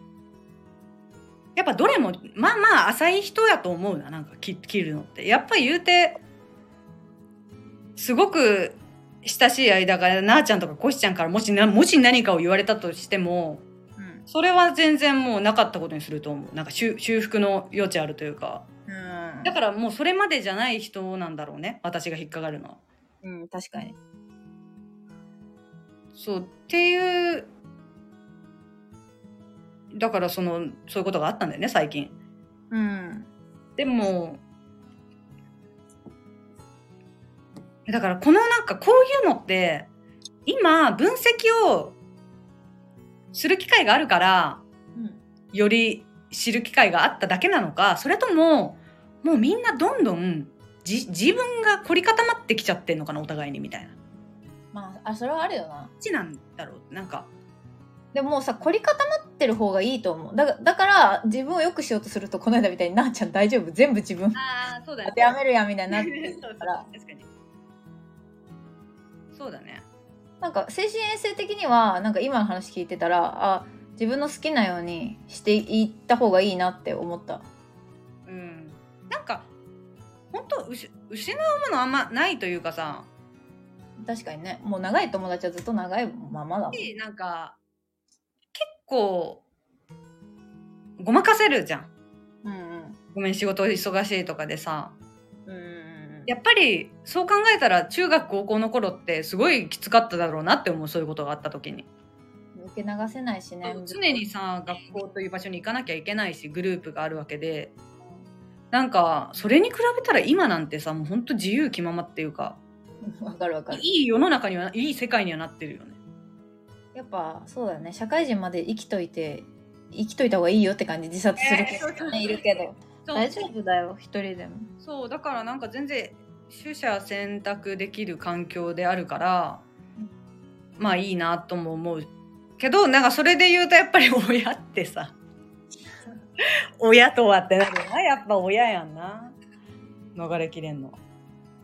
やっぱどれもまあまあ浅い人やと思うななんか切切るのって。やっぱり言うてすごく親しい間からなあちゃんとかコシちゃんからもしなもし何かを言われたとしてもう。うん。それは全然もうなかったことにすると思うなんか修修復の余地あるというかうんだからもうそれまでじゃない人なんだろうね私が引っかかるのは。うん、確かに。そうっていうだからそのそういうことがあったんだよね最近。うん。でもだからこのなんかこういうのって今分析をする機会があるからうん。より知る機会があっただけなのかそれとももうみんなどんどんじ自分が凝り固まってきちゃってんのかなお互いにみたいな。まあ、あ、それはあるよな。どっちなんだろう？なんかでもさ、凝り固まってる方がいいと思う。だから、だから自分を良くしようとすると、この間みたいに、なあちゃん大丈夫？全部自分ああそうだ当てはめるやんみたいになってるから。確かにそうだね。なんか精神衛生的にはなんか今の話聞いてたらあ自分の好きなようにしていった方がいいなって思った。うん。なんか本当失失うものあんまないというかさ。確かにね。もう長い友達はずっと長いままだもん。なんか結構ごまかせるじゃん。うんうん。ごめん仕事忙しいとかでさやっぱりそう考えたら中学高校の頃ってすごいきつかっただろうなって思うそういうことがあった時に。受け流せないしね常にさ学校という場所に行かなきゃいけないしグループがあるわけで。なんかそれに比べたら今なんてさもうほんと自由気ままっていうかわかるわかる。いい世の中にはいい世界にはなってるよね。やっぱそうだよね。社会人まで生きといて生きといた方がいいよって感じ自殺する人ねいるけど大丈夫だよ一人でも。そうだからなんか全然取捨選択できる環境であるからまあいいなとも思うけどなんかそれで言うとやっぱり 親ってさ 親とはってなるな。やっぱ親やんな。逃れきれんの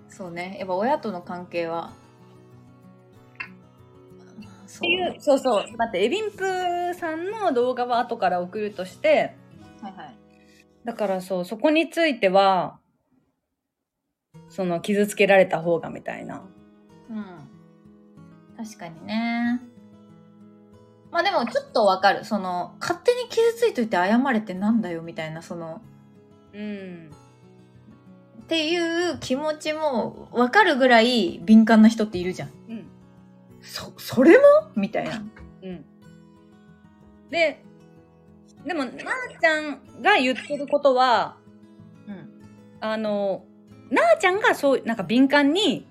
そうね。やっぱ親との関係は。そっていうそうそう。待ってエビンプさんの動画は後から送るとしてはいはいだからそうそこについてはその傷つけられた方がみたいな。うん。確かにね。まあでもちょっとわかる。その勝手に傷ついといて謝れってなんだよみたいなその。うんっていう気持ちもわかるぐらい敏感な人っているじゃん。うん。そそれも？みたいな。うん。ででもなあちゃんが言ってることはうん。あのなあちゃんがそうなんか敏感に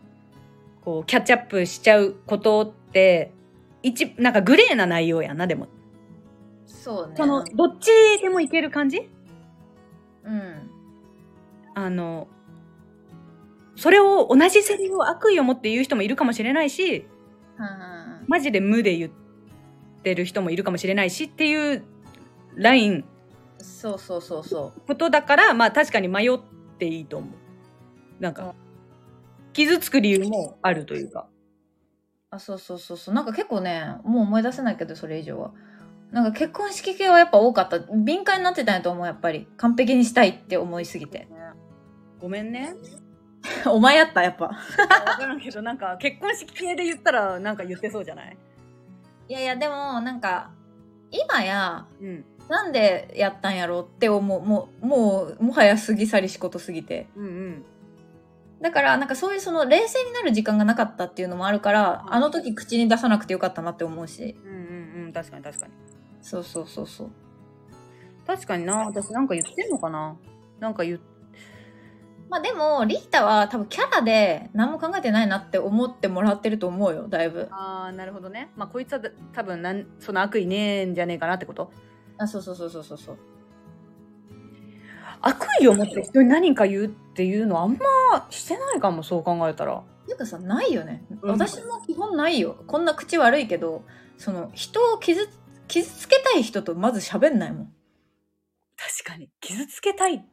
こうキャッチアップしちゃうことって一なんかグレーな内容やんなでも。そうね。そのどっちでもいける感じ？うん。あのそれを同じセリフを悪意を持って言う人もいるかもしれないしうんうん。マジで無で言ってる人もいるかもしれないしっていうライン。そうそうそうそう。ことだからまあ確かに迷っていいと思う。なんか傷つく理由もあるというか。あそうそうそうそう。なんか結構ねもう思い出せないけどそれ以上は。なんか結婚式系はやっぱ多かった。敏感になってたんやと思うやっぱり。完璧にしたいって思いすぎて。ごめんね。お前やった、やっぱ。わからんけど、なんか結婚式系で言ったらなんか言ってそうじゃない？いやいや、でも、なんか、今や、うん。なんでやったんやろうって思う。もう、もう、もはや過ぎ去りしことすぎて。うんうん。だから、なんかそういうその冷静になる時間がなかったっていうのもあるから、うんあの時口に出さなくてよかったなって思うし。うんうんうん。確かに確かに。そうそうそうそう。確かにな。私なんか言ってんのかな？なんか言っまあでも、リータは多分キャラで何も考えてないなって思ってもらってると思うよ、だいぶ。ああ、なるほどね。まあこいつはだ多分なんその悪意ねえんじゃねえかなってこと？あ、そうそうそうそうそうそう。悪意を持って人に何か言うっていうのはあんましてないかも、そう考えたら。ていうかさ、ないよね。うん私も基本ないよ。こんな口悪いけど、その、人を傷つ、傷つけたい人とまず喋んないもん。確かに。傷つけたい。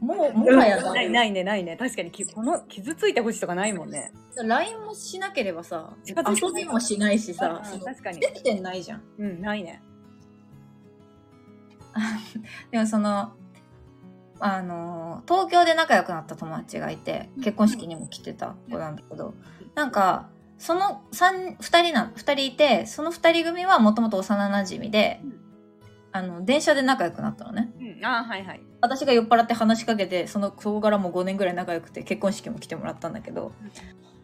もう、もはやないないね、ないね。確かにき、この、傷ついてほしいとかないもんね。LINE もしなければさ、近づいて遊びもしないしさ、うん確かに。接点ないじゃん。うん、ないね。でもその、あの、東京で仲良くなった友達がいて、結婚式にも来てた子なんだけど、なんか、その三二人な、二人いて、その二人組はもともと幼馴染でうん、あの、電車で仲良くなったのね。うん、ああ、はいはい。私が酔っ払って話しかけて、その、そこからもう5年ぐらい仲良くて、結婚式も来てもらったんだけど、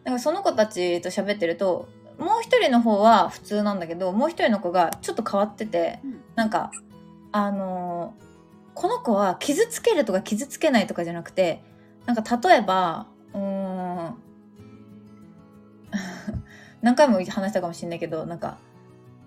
だからその子たちと喋ってると、もう一人の方は普通なんだけど、もう一人の子がちょっと変わってて、うん。なんか、あのーこの子は傷つけるとか傷つけないとかじゃなくて、なんか例えば、うーん、何回も話したかもしれないけど、なんか、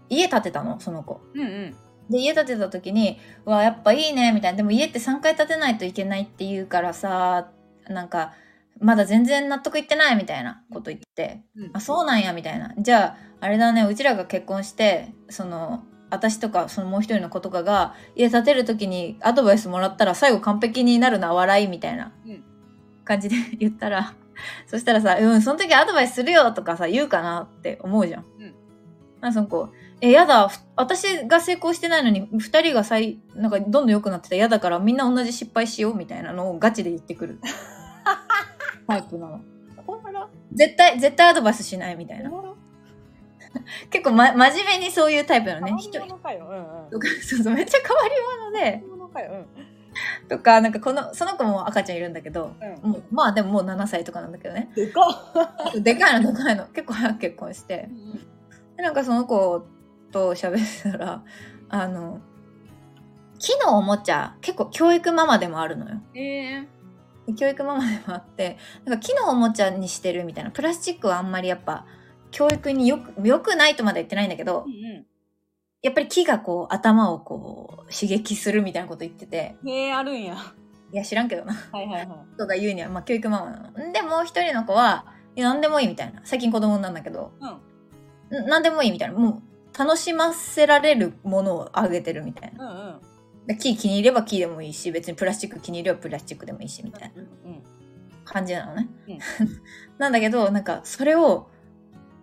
家建てたの、その子。うんうん。で、家建てた時に、うわ、やっぱいいね、みたいな。でも家って3回建てないといけないって言うからさ、なんか、まだ全然納得いってないみたいなこと言って、うんあ、そうなんや、みたいな。じゃあ、あれだね、うちらが結婚して、その、私とか、そのもう一人の子とかが、家建てる時にアドバイスもらったら最後完璧になるな、笑い、みたいなうん感じで 言ったら、そしたらさ、うん、その時アドバイスするよとかさ、言うかなって思うじゃん。うんなんかその子、え、やだ、ふ私が成功してないのに、二人が最、なんかどんどん良くなってたら嫌だからみんな同じ失敗しようみたいなのをガチで言ってくる。タイプなの。絶対、絶対アドバイスしないみたいな。結構、ま、真面目にそういうタイプなのね。とか、そうそう、めっちゃ変わり者で。とか、なんかこの、その子も赤ちゃんいるんだけど、うん。もうまあでももう7歳とかなんだけどね。でかっ。でかいのでかいの。結構早く結婚して。でなんかその子と喋ってたら、あの、木のおもちゃ、結構教育ママでもあるのよ。ええ。教育ママでもあって、なんか木のおもちゃにしてるみたいな。プラスチックはあんまりやっぱ、教育によく、良くないとまでは言ってないんだけどう、んやっぱり木がこう、頭をこう、刺激するみたいなこと言ってて、うん。へえ、あるんや。いや知らんけどな。はいはいはい。とか言うには、まあ教育ママなの。で、もう一人の子は、いや、なんでもいいみたいな。最近子供なんだけど、うん。んなんでもいいみたいな。もう、楽しませられるものをあげてるみたいな。うんうん。で木気に入れば木でもいいし、別にプラスチック気に入ればプラスチックでもいいし、みたいなうん感じなのね。うん なんだけど、なんか、それを、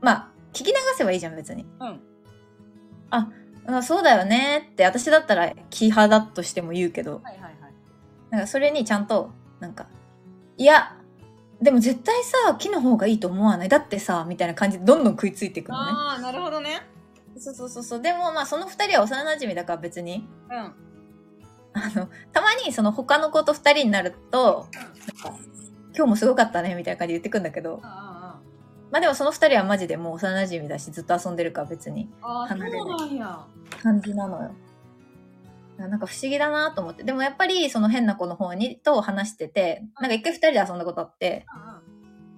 まあ、聞き流せばいいじゃん、別に。うん。あ、そうだよねって、私だったら木派だとしても言うけど、はいはいはい。なんかそれにちゃんと、なんか、いや、でも絶対さ、木の方がいいと思わない？だってさ、みたいな感じでどんどん食いついていくのね。ああ、なるほどね。そうそうそうそう。でもまあその二人は幼馴染だから別に、うん。あの、たまにその他の子と二人になると、なんか、今日もすごかったねみたいな感じで言ってくんだけど、あまあでもその二人はマジでもう幼馴染だしずっと遊んでるから別にあ、ああ、離れないそうなんや。感じなのよ。なんか不思議だなと思って。でもやっぱりその変な子の方にと話してて、なんか一回二人で遊んだことあって、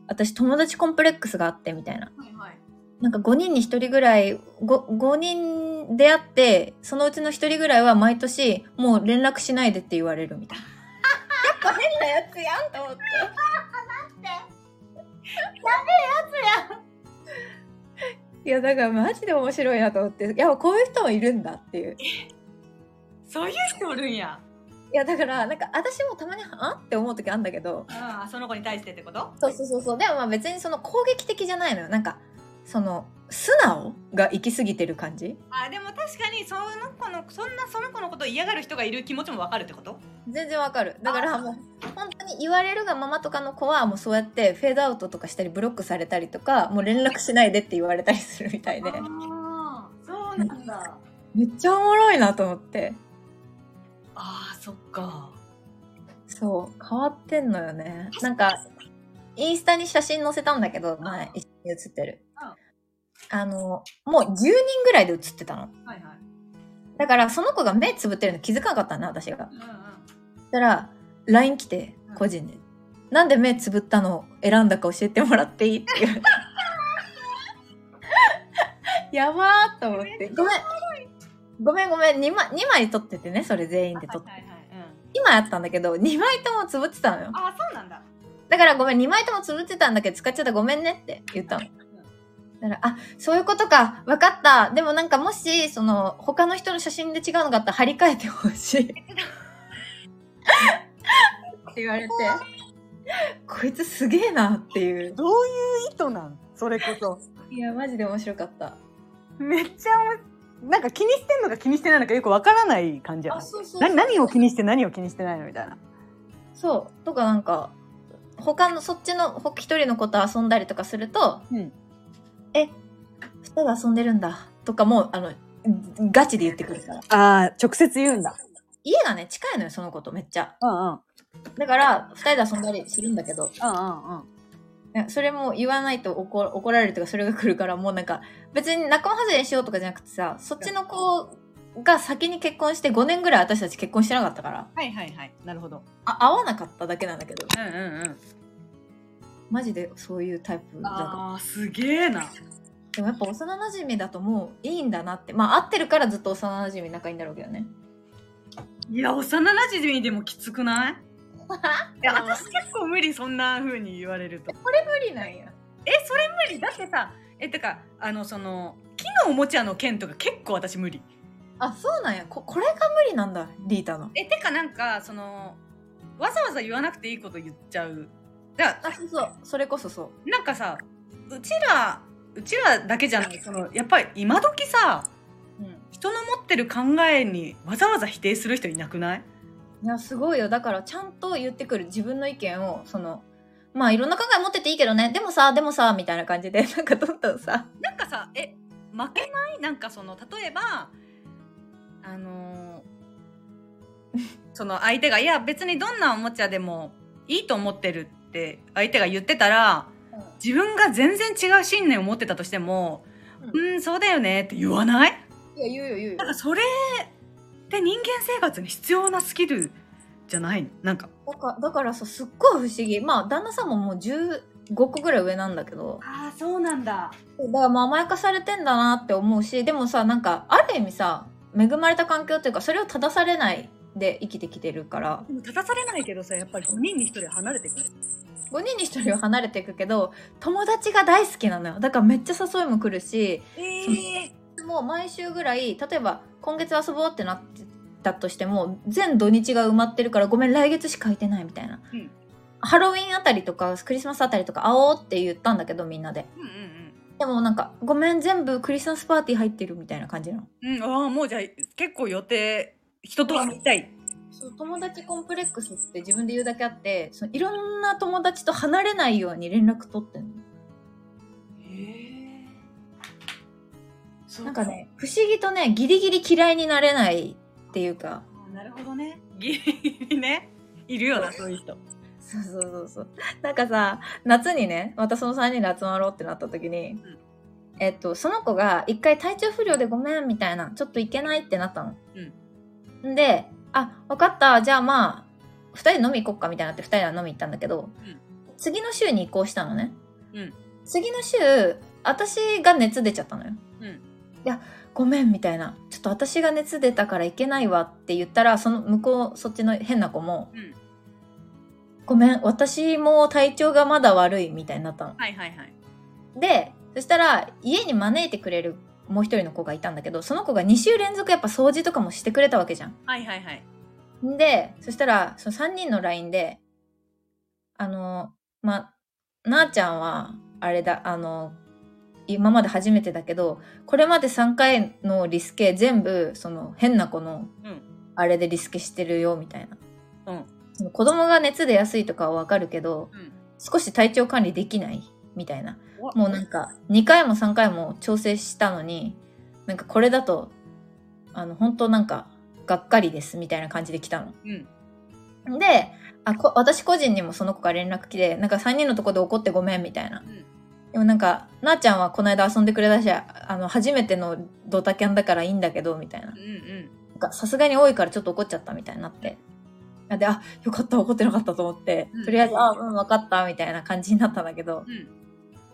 私友達コンプレックスがあってみたいな。はいはい。なんか5人に1人ぐらい 5, 5人出会ってそのうちの1人ぐらいは毎年もう連絡しないでって言われるみたいな。やっぱ変なやつやんと思って。いやだからマジで面白いなと思って。いやこういう人もいるんだっていう。そういう人おるんや。いやだからなんか私もたまにあって思う時あるんだけど。ああ、その子に対してってこと？そうそうそうそう。でもまあ別にその攻撃的じゃないのよ。なんかその素直が行き過ぎてる感じ？あでも確かにその子のそんなその子のことを嫌がる人がいる気持ちもわかるってこと？全然わかる。だからもう本当に言われるがままとかの子はもうそうやってフェードアウトとかしたりブロックされたりとかもう連絡しないでって言われたりするみたいで。ああそうなんだ。めっちゃおもろいなと思って。あーそっか。そう変わってんのよね。なんかインスタに写真載せたんだけど前一緒に写ってるあのもう10人ぐらいで写ってたの。はいはい。だからその子が目つぶってるの気づかなかったな私が。うんうん。そしたら LINE 来てうん。個人で、なんで目つぶったのを選んだか教えてもらっていいっていう。やばーと思って。ごめん。ごめんごめん。2枚 ,2 枚撮っててねそれ全員で撮って、はいはい。はいうん。2枚あったんだけど2枚ともつぶってたのよ。あそうなんだ。だからごめん2枚ともつぶってたんだけど使っちゃった。ごめんねって言ったのだから、あ、そういうことか。わかった。でもなんかもし、その、他の人の写真で違うのがあったら貼り替えてほしい。って言われて、こいつすげえなっていう。どういう意図なん？それこそいや、マジで面白かった。めっちゃおもなんか気にしてんのか気にしてないのかよくわからない感じやな何何を気にして何を気にしてないのみたいなそう。とかなんか、他の、そっちのほ一人の子と遊んだりとかすると、うんえ、二人で遊んでるんだ。とかもう、あの、ガチで言ってくるから。ああ直接言うんだ。家がね、近いのよ、その子とめっちゃ。うんうん。だから、二人で遊んだりするんだけど、うんうんうん。それも言わないと怒怒られるとかそれが来るからもうなんか別に仲間外れにしようとかじゃなくてさそっちの子が先に結婚して5年ぐらい私たち結婚してなかったから。はいはいはい。なるほど。あ合わなかっただけなんだけど。うんうんうんマジでそういうタイプだかあーすげえな。でもやっぱ幼馴染だともういいんだなって。まあ会ってるからずっと幼馴染仲いいんだろうけどね。いや幼馴染でもきつくない？いや私結構無理そんな風に言われると。これ無理なんや。えそれ無理？だってさえてかあのその木のおもちゃの剣とか結構私無理。あそうなんや。ここれが無理なんだリータの。えてかなんかそのわざわざ言わなくていいこと言っちゃうだあそうそう。それこそそう。なんかさうちらうちらだけじゃないそのやっぱり今時さうん。人の持ってる考えにわざわざ否定する人いなくない？いやすごいよ。だからちゃんと言ってくる。自分の意見をそのまあいろんな考え持ってていいけどね。でもさでもさみたいな感じで なんかどんどんさ。なんかさえ負けない？なんかその例えばあのー その相手が「いや別にどんなおもちゃでもいいと思ってる」って相手が言ってたら自分が全然違う信念を持ってたとしても「ううんそうだよね」って言わない？いや言うよ言うよ。なんかそれって人間生活に必要なスキルじゃない？のなんか。だからだからさすっごい不思議。まあ旦那さんももう15個ぐらい上なんだけど。ああそうなんだ。だからまあ甘やかされてんだなって思うしでもさなんかある意味さ恵まれた環境っていうかそれを正されないで生きてきてるから。でも立たされないけどさやっぱり5人に1人は離れてくる。5人に1人は離れていくけど友達が大好きなのよ。だからめっちゃ誘いも来るしええもう毎週ぐらい例えば今月遊ぼうってなってたとしても全土日が埋まってるからごめん来月しか空いてないみたいな、うん。ハロウィンあたりとかクリスマスあたりとか会おうって言ったんだけどみんなで。うんうんでもなんかごめん全部クリスマスパーティー入ってるみたいな感じなの。うんうんああもうじゃあ結構予定人と会いたい。そう友達コンプレックスって自分で言うだけあってそのいろんな友達と離れないように連絡取ってんの。へえなんかね不思議とねギリギリ嫌いになれないっていうか。なるほどね。ギリギリね。いるよなそう。いう人。そうそうそうそう。なんかさ、夏にね、またその3人で集まろうってなった時に、ん。えっと、その子が一回体調不良でごめんみたいな、ちょっと行けないってなったの。んで、あ、わかった、じゃあまあ、二人飲み行こっかみたいになって二人は飲み行ったんだけど、うん次の週に移行したのね。うん次の週、私が熱出ちゃったのよ。うんいや、ごめんみたいな。ちょっと私が熱出たから行けないわって言ったら、その向こう、そっちの変な子も、うんごめん、私も体調がまだ悪いみたいになったの。はいはいはいで、そしたら家に招いてくれるもう一人の子がいたんだけど、その子が2週連続やっぱ掃除とかもしてくれたわけじゃん。はいはいはい。で、そしたら、その3人の LINE で、あの、ま、なあちゃんは、あれだ、あの、今まで初めてだけどこれまで3回のリスケ全部その変な子のうん。あれでリスケしてるよみたいな。うん。その子供が熱で安いとかはわかるけどうん。少し体調管理できないみたいな。わもうなんか2回も3回も調整したのになんかこれだとあの本当なんかがっかりですみたいな感じで来たの。うん。であこ私個人にもその子から連絡来てなんか3人のとこで怒ってごめんみたいな。うん。でもなんかなあちゃんはこの間遊んでくれたしあの初めてのドタキャンだからいいんだけどみたいな。さすがに多いからちょっと怒っちゃったみたいになって。あで、あ、よかった、怒ってなかったと思って、うん。とりあえず、あ、うん、分かった、みたいな感じになったんだけど、うん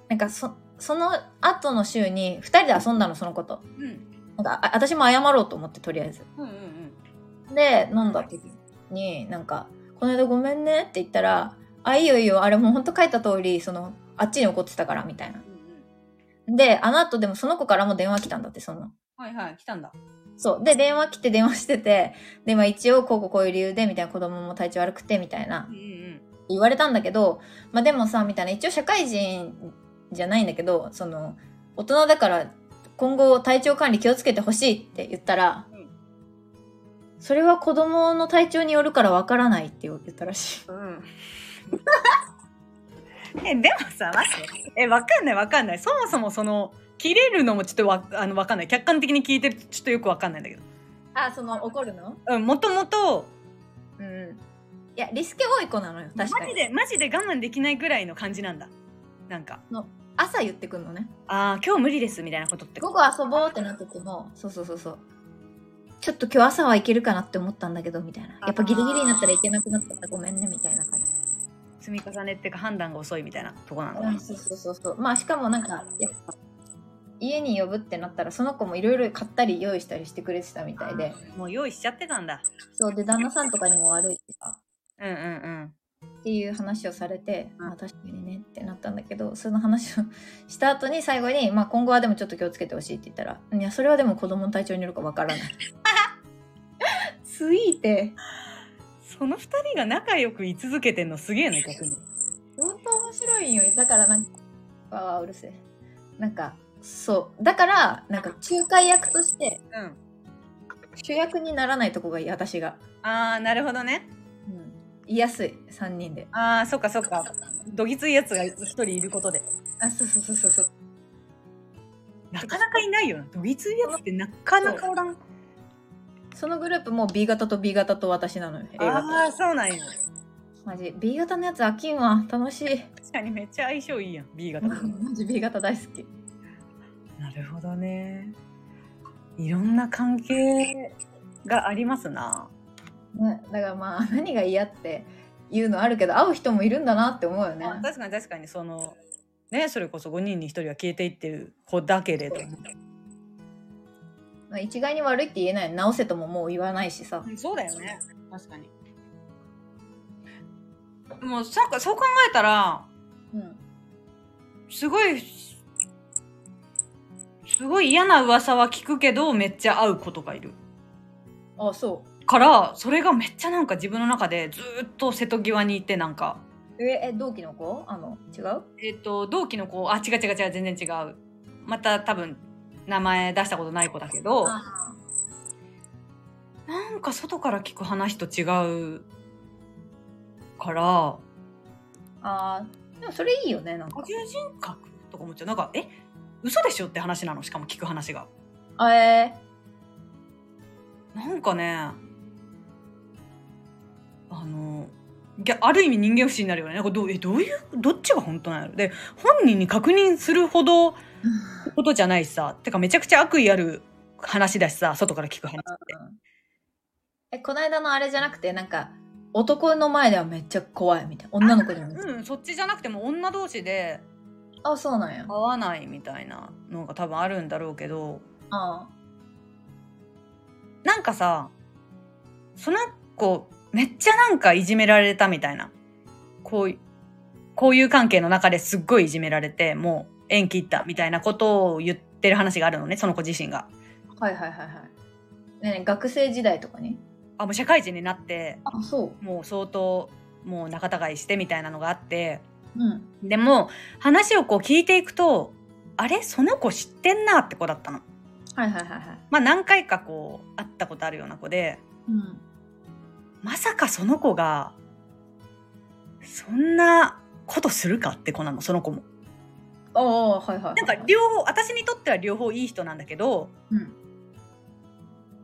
なんかそ、その後の週に、二人で遊んだの、その子と。うんなんか、あ私も謝ろうと思って、とりあえず。うんうんうんで、飲んだ時に、なんか、この間ごめんねって言ったら、あ、いいよいいよ、あれもうほんと書いた通り、その、あっちに怒ってたから、みたいな。うんで、あの後でもその子からも電話来たんだって、その。はいはい来たんだそう。で、電話来て電話してて、で、まあ一応、こうこうこういう理由で、みたいな子供も体調悪くて、みたいなうんうん言われたんだけど、まあでもさ、みたいな、一応社会人じゃないんだけど、その、大人だから、今後体調管理気をつけてほしいって言ったら、うん。それは子供の体調によるからわからないって言ったらしい。うん。えでもさ待ってえわかんないわかんない。そもそもその切れるのもちょっとわあのわかんない。客観的に聞いてるとちょっとよくわかんないんだけど。あ、その、怒るの？うんもともとうん。いや、リスケ多い子なのよ、確かに。マジでマジで我慢できないぐらいの感じなんだなんか朝言ってくんのね。ああ今日無理ですみたいなことって午後遊ぼうってなってても、そうそうそうそう。ちょっと今日朝は行けるかなって思ったんだけど、みたいな。やっぱギリギリになったらいけなくなったらごめんね、みたいな感じ。積み重ねっていうか判断が遅いみたいなとこなんだ、うん、そうそうそうそう。まあしかもなんか、やっぱ、家に呼ぶってなったら、その子もいろいろ買ったり用意したりしてくれてたみたいで。もう用意しちゃってたんだそう、で、旦那さんとかにも悪いってさ、うんうんうんっていう話をされて、うんまあ確かにねってなったんだけど、その話をした後に最後に、まあ今後はでもちょっと気をつけてほしいって言ったら、いや、それはでも子供の体調によるかわからない。スイーて、その二人が仲良く居続けてんのすげえな逆に本当面白いんよ。だからなんか、ああ、うるせえ。なんか、そう。だから、なんか仲介役としてうん主役にならないとこがいい、私が。ああなるほどねいやすい、3人で。ああそっかそっかどぎついやつが一人いることであ、そうそうそうそうそう。なかなかいないよなどぎついやつってなかなかおらんそのグループも B 型と B 型と私なのよ。ああそうなんやマジ。B 型のやつ飽きんわ。楽しい。確かにめっちゃ相性いいやん B 型 マジ B 型大好き。なるほどねいろんな関係がありますなね、だからまあ、何が嫌っていうのあるけど、会う人もいるんだなって思うよね。まあ確かに確かにそのねそれこそ5人に1人は消えていってる子だけれどまあ一概に悪いって言えない。直せとももう言わないしさ。そうだよね確かにもうさそう考えたらうん。すごいすごい嫌な噂は聞くけどめっちゃ会う子とかいるあ、そからそれがめっちゃなんか自分の中でずーっと瀬戸際にいてなんか。う。え、え、同期の子？あの、違う？えっ、と同期の子あ違う違う違う全然違う。また多分名前出したことない子だけど。あなんか外から聞く話と違うから。あー、でもそれいいよね、なんか。多。重人格とか思っちゃう。なんかえ？嘘でしょって話なの？しかも聞く話が。あえなんかねあのある意味人間不信になるよね。なんかどうえどういうどっちが本当なので本人に確認するほどー、ことじゃないしさ。てかめちゃくちゃ悪意ある話だしさ。外から聞く話って。え、この間のあれじゃなくて、なんか、男の前ではめっちゃ怖いみたいな。女の子にはめっちゃ。うんそっちじゃなくても女同士であ、そうなんや。合わないみたいなのが多分あるんだろうけど。あ。なんかさその子めっちゃなんかいじめられたみたいなこういこういう関係の中ですっごいいじめられてもう縁切ったみたいなことを言ってる話があるのねその子自身が。はいはいはいはい。ね学生時代とかに？あもう社会人になってあ、そもう相当もう仲違いしてみたいなのがあってう。うん。でも話をこう聞いていくとあれ？その子知ってんなって子だったの。はいはいはいはい。まあ何回かこう会ったことあるような子でうん。まさかその子がそんなことするかって子なのその子も。ああ、はいはいはい。なんか両方私にとっては両方いい人なんだけどうん。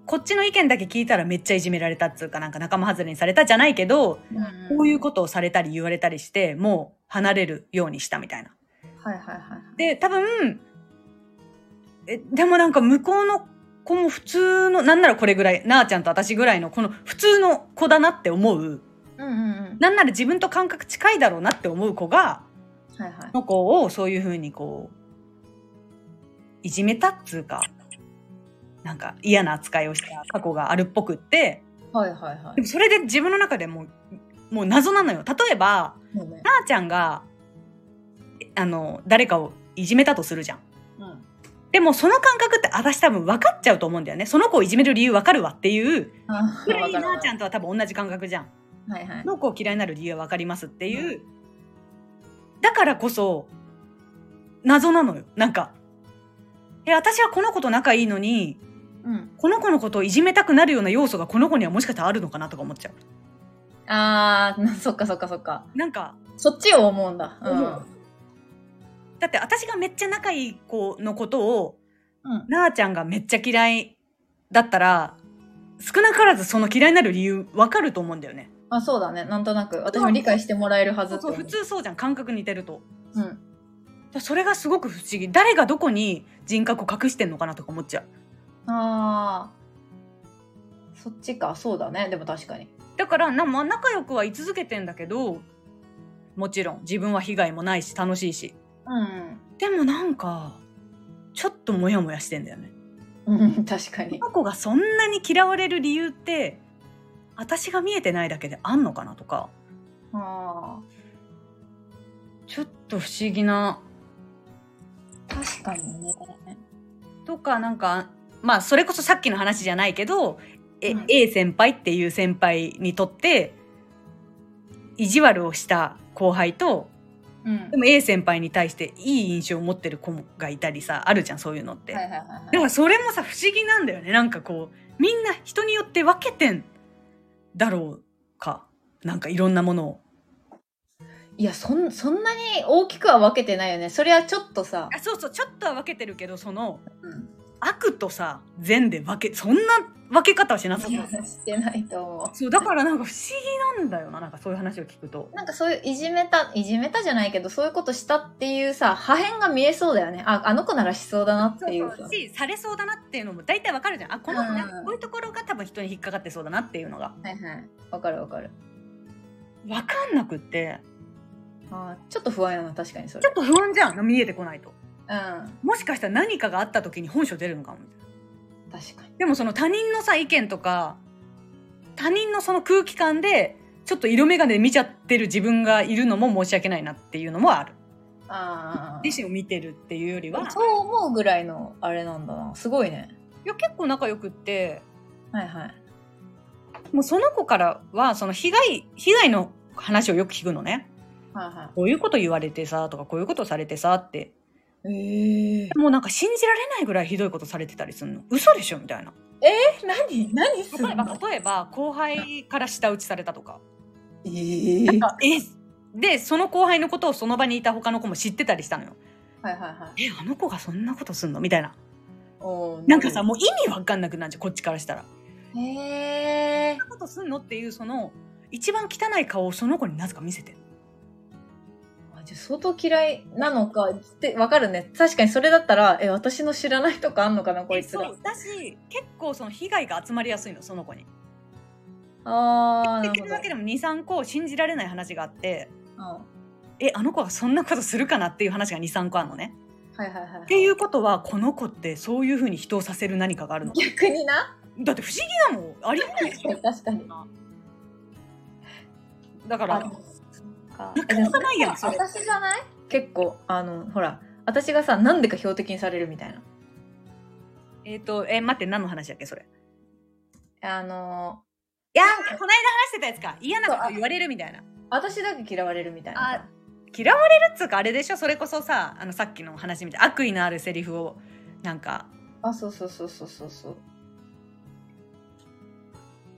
こっちの意見だけ聞いたらめっちゃいじめられたっつうかなんか仲間外れにされたじゃないけどうんこういうことをされたり言われたりしてもう離れるようにしたみたいな。はいはいはい。で多分えでもなんか向こうの子も普通のなんならこれぐらいなあちゃんと私ぐらいのこの普通の子だなって思ううんうんうん。なんなら自分と感覚近いだろうなって思う子がはいはい。の子をそういうふうにこういじめたっつうかなんか嫌な扱いをした過去があるっぽくってはいはいはいで。もそれで自分の中でもうもう謎なのよ例えばね。なあちゃんがえあの誰かをいじめたとするじゃん。うん。でもその感覚って私多分分かっちゃうと思うんだよね。その子をいじめる理由分かるわっていうあぐらいわかるなあちゃんとは多分同じ感覚じゃん。はいはいこ。の子を嫌いになる理由は分かりますっていう。だからこそ謎なのよ。なんか。え、私はこの子と仲いいのに、うん。この子のことをいじめたくなるような要素がこの子にはもしかしたらあるのかなとか思っちゃう。あー、そっかそっかそっか。なんか、そっちを思うんだ。思うだって私がめっちゃ仲いい子のことを、うん。なあちゃんがめっちゃ嫌いだったら、少なからずその嫌いになる理由分かると思うんだよね。あ、そうだね。なんとなく。私も理解してもらえるはずそう普通そうじゃん感覚似てるとうん。だそれがすごく不思議誰がどこに人格を隠してんのかなとか思っちゃうあー。そっちか。そうだね。でも確かに。だからな、まあ、仲良くは居続けてんだけどもちろん自分は被害もないし楽しいしうん。でもなんかちょっとモヤモヤしてんだよねうん、確かにこ。の子がそんなに嫌われる理由って私が見えてないだけであんのかなとかあちょっと不思議なー。確かにね。とかなんかまあそれこそさっきの話じゃないけど、えうん A 先輩っていう先輩にとって意地悪をした後輩とうんで。も A 先輩に対していい印象を持ってる子がいたりさあるじゃんそういうのって、はいはいはいだはい。からそれもさ不思議なんだよねなんかこうみんな人によって分けてんだろうかなんかいろんなものをいや、そん、そんなに大きくは分けてないよね。それはちょっとさ。あそうそうちょっとは分けてるけどそのうん。悪とさ善で分けそんな分け方はしなさそうしてないと思そうだからなんか不思議なんだよななんかそういう話を聞くとう。なんかそういういじめた、いじめたじゃないけど、そういうことしたっていうさ、破片が見えそうだよね。あ、あの子ならしそうだなっていうさ。しされそうだなっていうのも大体わかるじゃんあこの子ねうんこういうところが多分人に引っかかってそうだなっていうのがはいはい。わかるわかる。わかんなくってあーちょっと不安やな、確かにそれちょ。っと不安じゃん見えてこないとうん。もしかしたら何かがあった時に本性出るのかもみたいな確かに。でもその他人のさ意見とか他人のその空気感でちょっと色眼鏡で見ちゃってる自分がいるのも申し訳ないなっていうのもあるああ。自身を見てるっていうよりはそう思うぐらいのあれなんだな。すごいね。いや結構仲良くってはいはい。もうその子からはその被害被害の話をよく聞くのねはいはこういうこと言われてさとかこういうことされてさってい。ええもうなんか信じられないぐらいひどいことされてたりするの。嘘でしょみたいな。何？何すん例えばの例えば後輩から舌打ちされたとか。ええなんかえ？でその後輩のことをその場にいた他の子も知ってたりしたのよ。はいはいはい。えあの子がそんなことすんのみたいな。おーなんかさもう意味わかんなくなっちゃうこっちからしたら。そんへえ。なことすんのっていうその一番汚い顔をその子になぜか見せてるあじゃあ相当嫌いなのかってわかるね。確かにそれだったら、え、私の知らないとかあんのかな、こいつらそう。だし結構その被害が集まりやすいのその子にあー、なるほど言ってるだけでも23個信じられない話があってうん。はえあの子がそんなことするかなっていう話が23個あるのねいはいはいっていうことはこの子ってそういうふうに人をさせる何かがあるの逆にな？だって不思議だもんありえない 確かに。だからか。なかなかないやんそれ。私じゃない？結構、あの、ほら、私がさ、なんでか標的にされるみたいな。えっ、とえ待って何の話だっけそれ？あの、いやこの間話してたやつか。嫌なこと言われるみたいな。私だけ嫌われるみたいな。さ。嫌われるっつうかあれでしょ？それこそさあのさっきの話みたい悪意のあるセリフをなんか。あそうそうそうそうそうそう。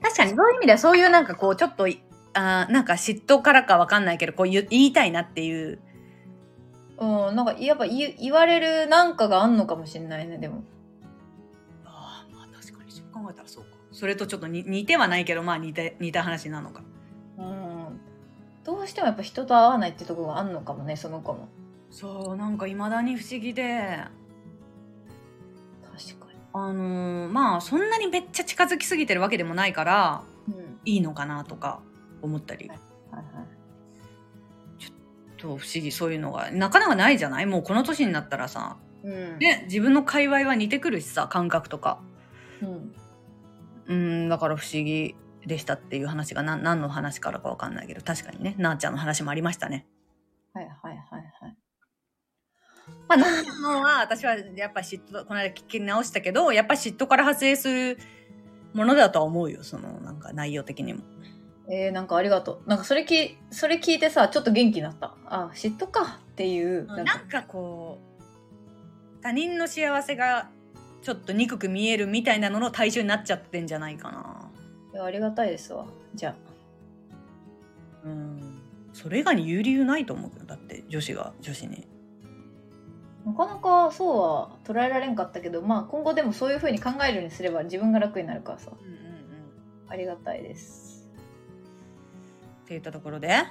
確かにそういう意味ではそういうなんかこうちょっといあーなんか嫉妬からかわかんないけどこう言言いたいなっていう。うんなんかやっぱ言言われるなんかがあんのかもしれないねでも。あーまあ確かにそう考えたらそうか。それとちょっとに似てはないけどまあ似て似た話なのか。うん。どうしてもやっぱ人と会わないってとこがあんのかもねその子も。そうなんかいまだに不思議で。確かに。あのーまあそんなにめっちゃ近づきすぎてるわけでもないからうん。いいのかなとか思ったり。はいはいと不思議そういうのがなかなかないじゃない？もうこの年になったらさ、うん。ね、自分の界隈は似てくるしさ感覚とか。うん。うんだから不思議でしたっていう話が何何の話からかわかんないけど確かにね。なあちゃんの話もありましたね。はいはいはいはい。まあ、なあちゃんのは私はやっぱ嫉妬この間聞き直したけどやっぱり嫉妬から派生するものだとは思うよそのなんか内容的にも。えー、なんかありがとう。なんかそれきそれ聞いてさちょっと元気になった。あ嫉妬かっていうなんか。かこう他人の幸せがちょっと憎く見えるみたいなのの対象になっちゃってんじゃないかな。いやありがたいですわ。じゃうん。それ以外に言う理由ないと思うけどだって女子が女子に。あなかなかそうは捉えられんかったけどまあ今後でもそういう風に考えるようにすれば自分が楽になるからさ。うんうんうん、ありがたいですって言ったところで。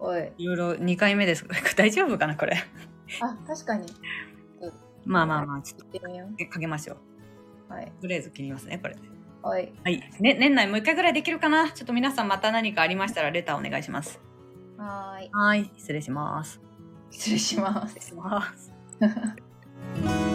おい。いろいろ2回目です。大丈夫かなこれ。あ確かに。まあまあまあちょっとかけましょう。うはい。とりあえず切りますねこれ。ではい。はい、ね、年内もう一回ぐらいできるかな？ちょっと皆さんまた何かありましたらレターお願いします。はーい。はい。失礼します。失礼します。失礼します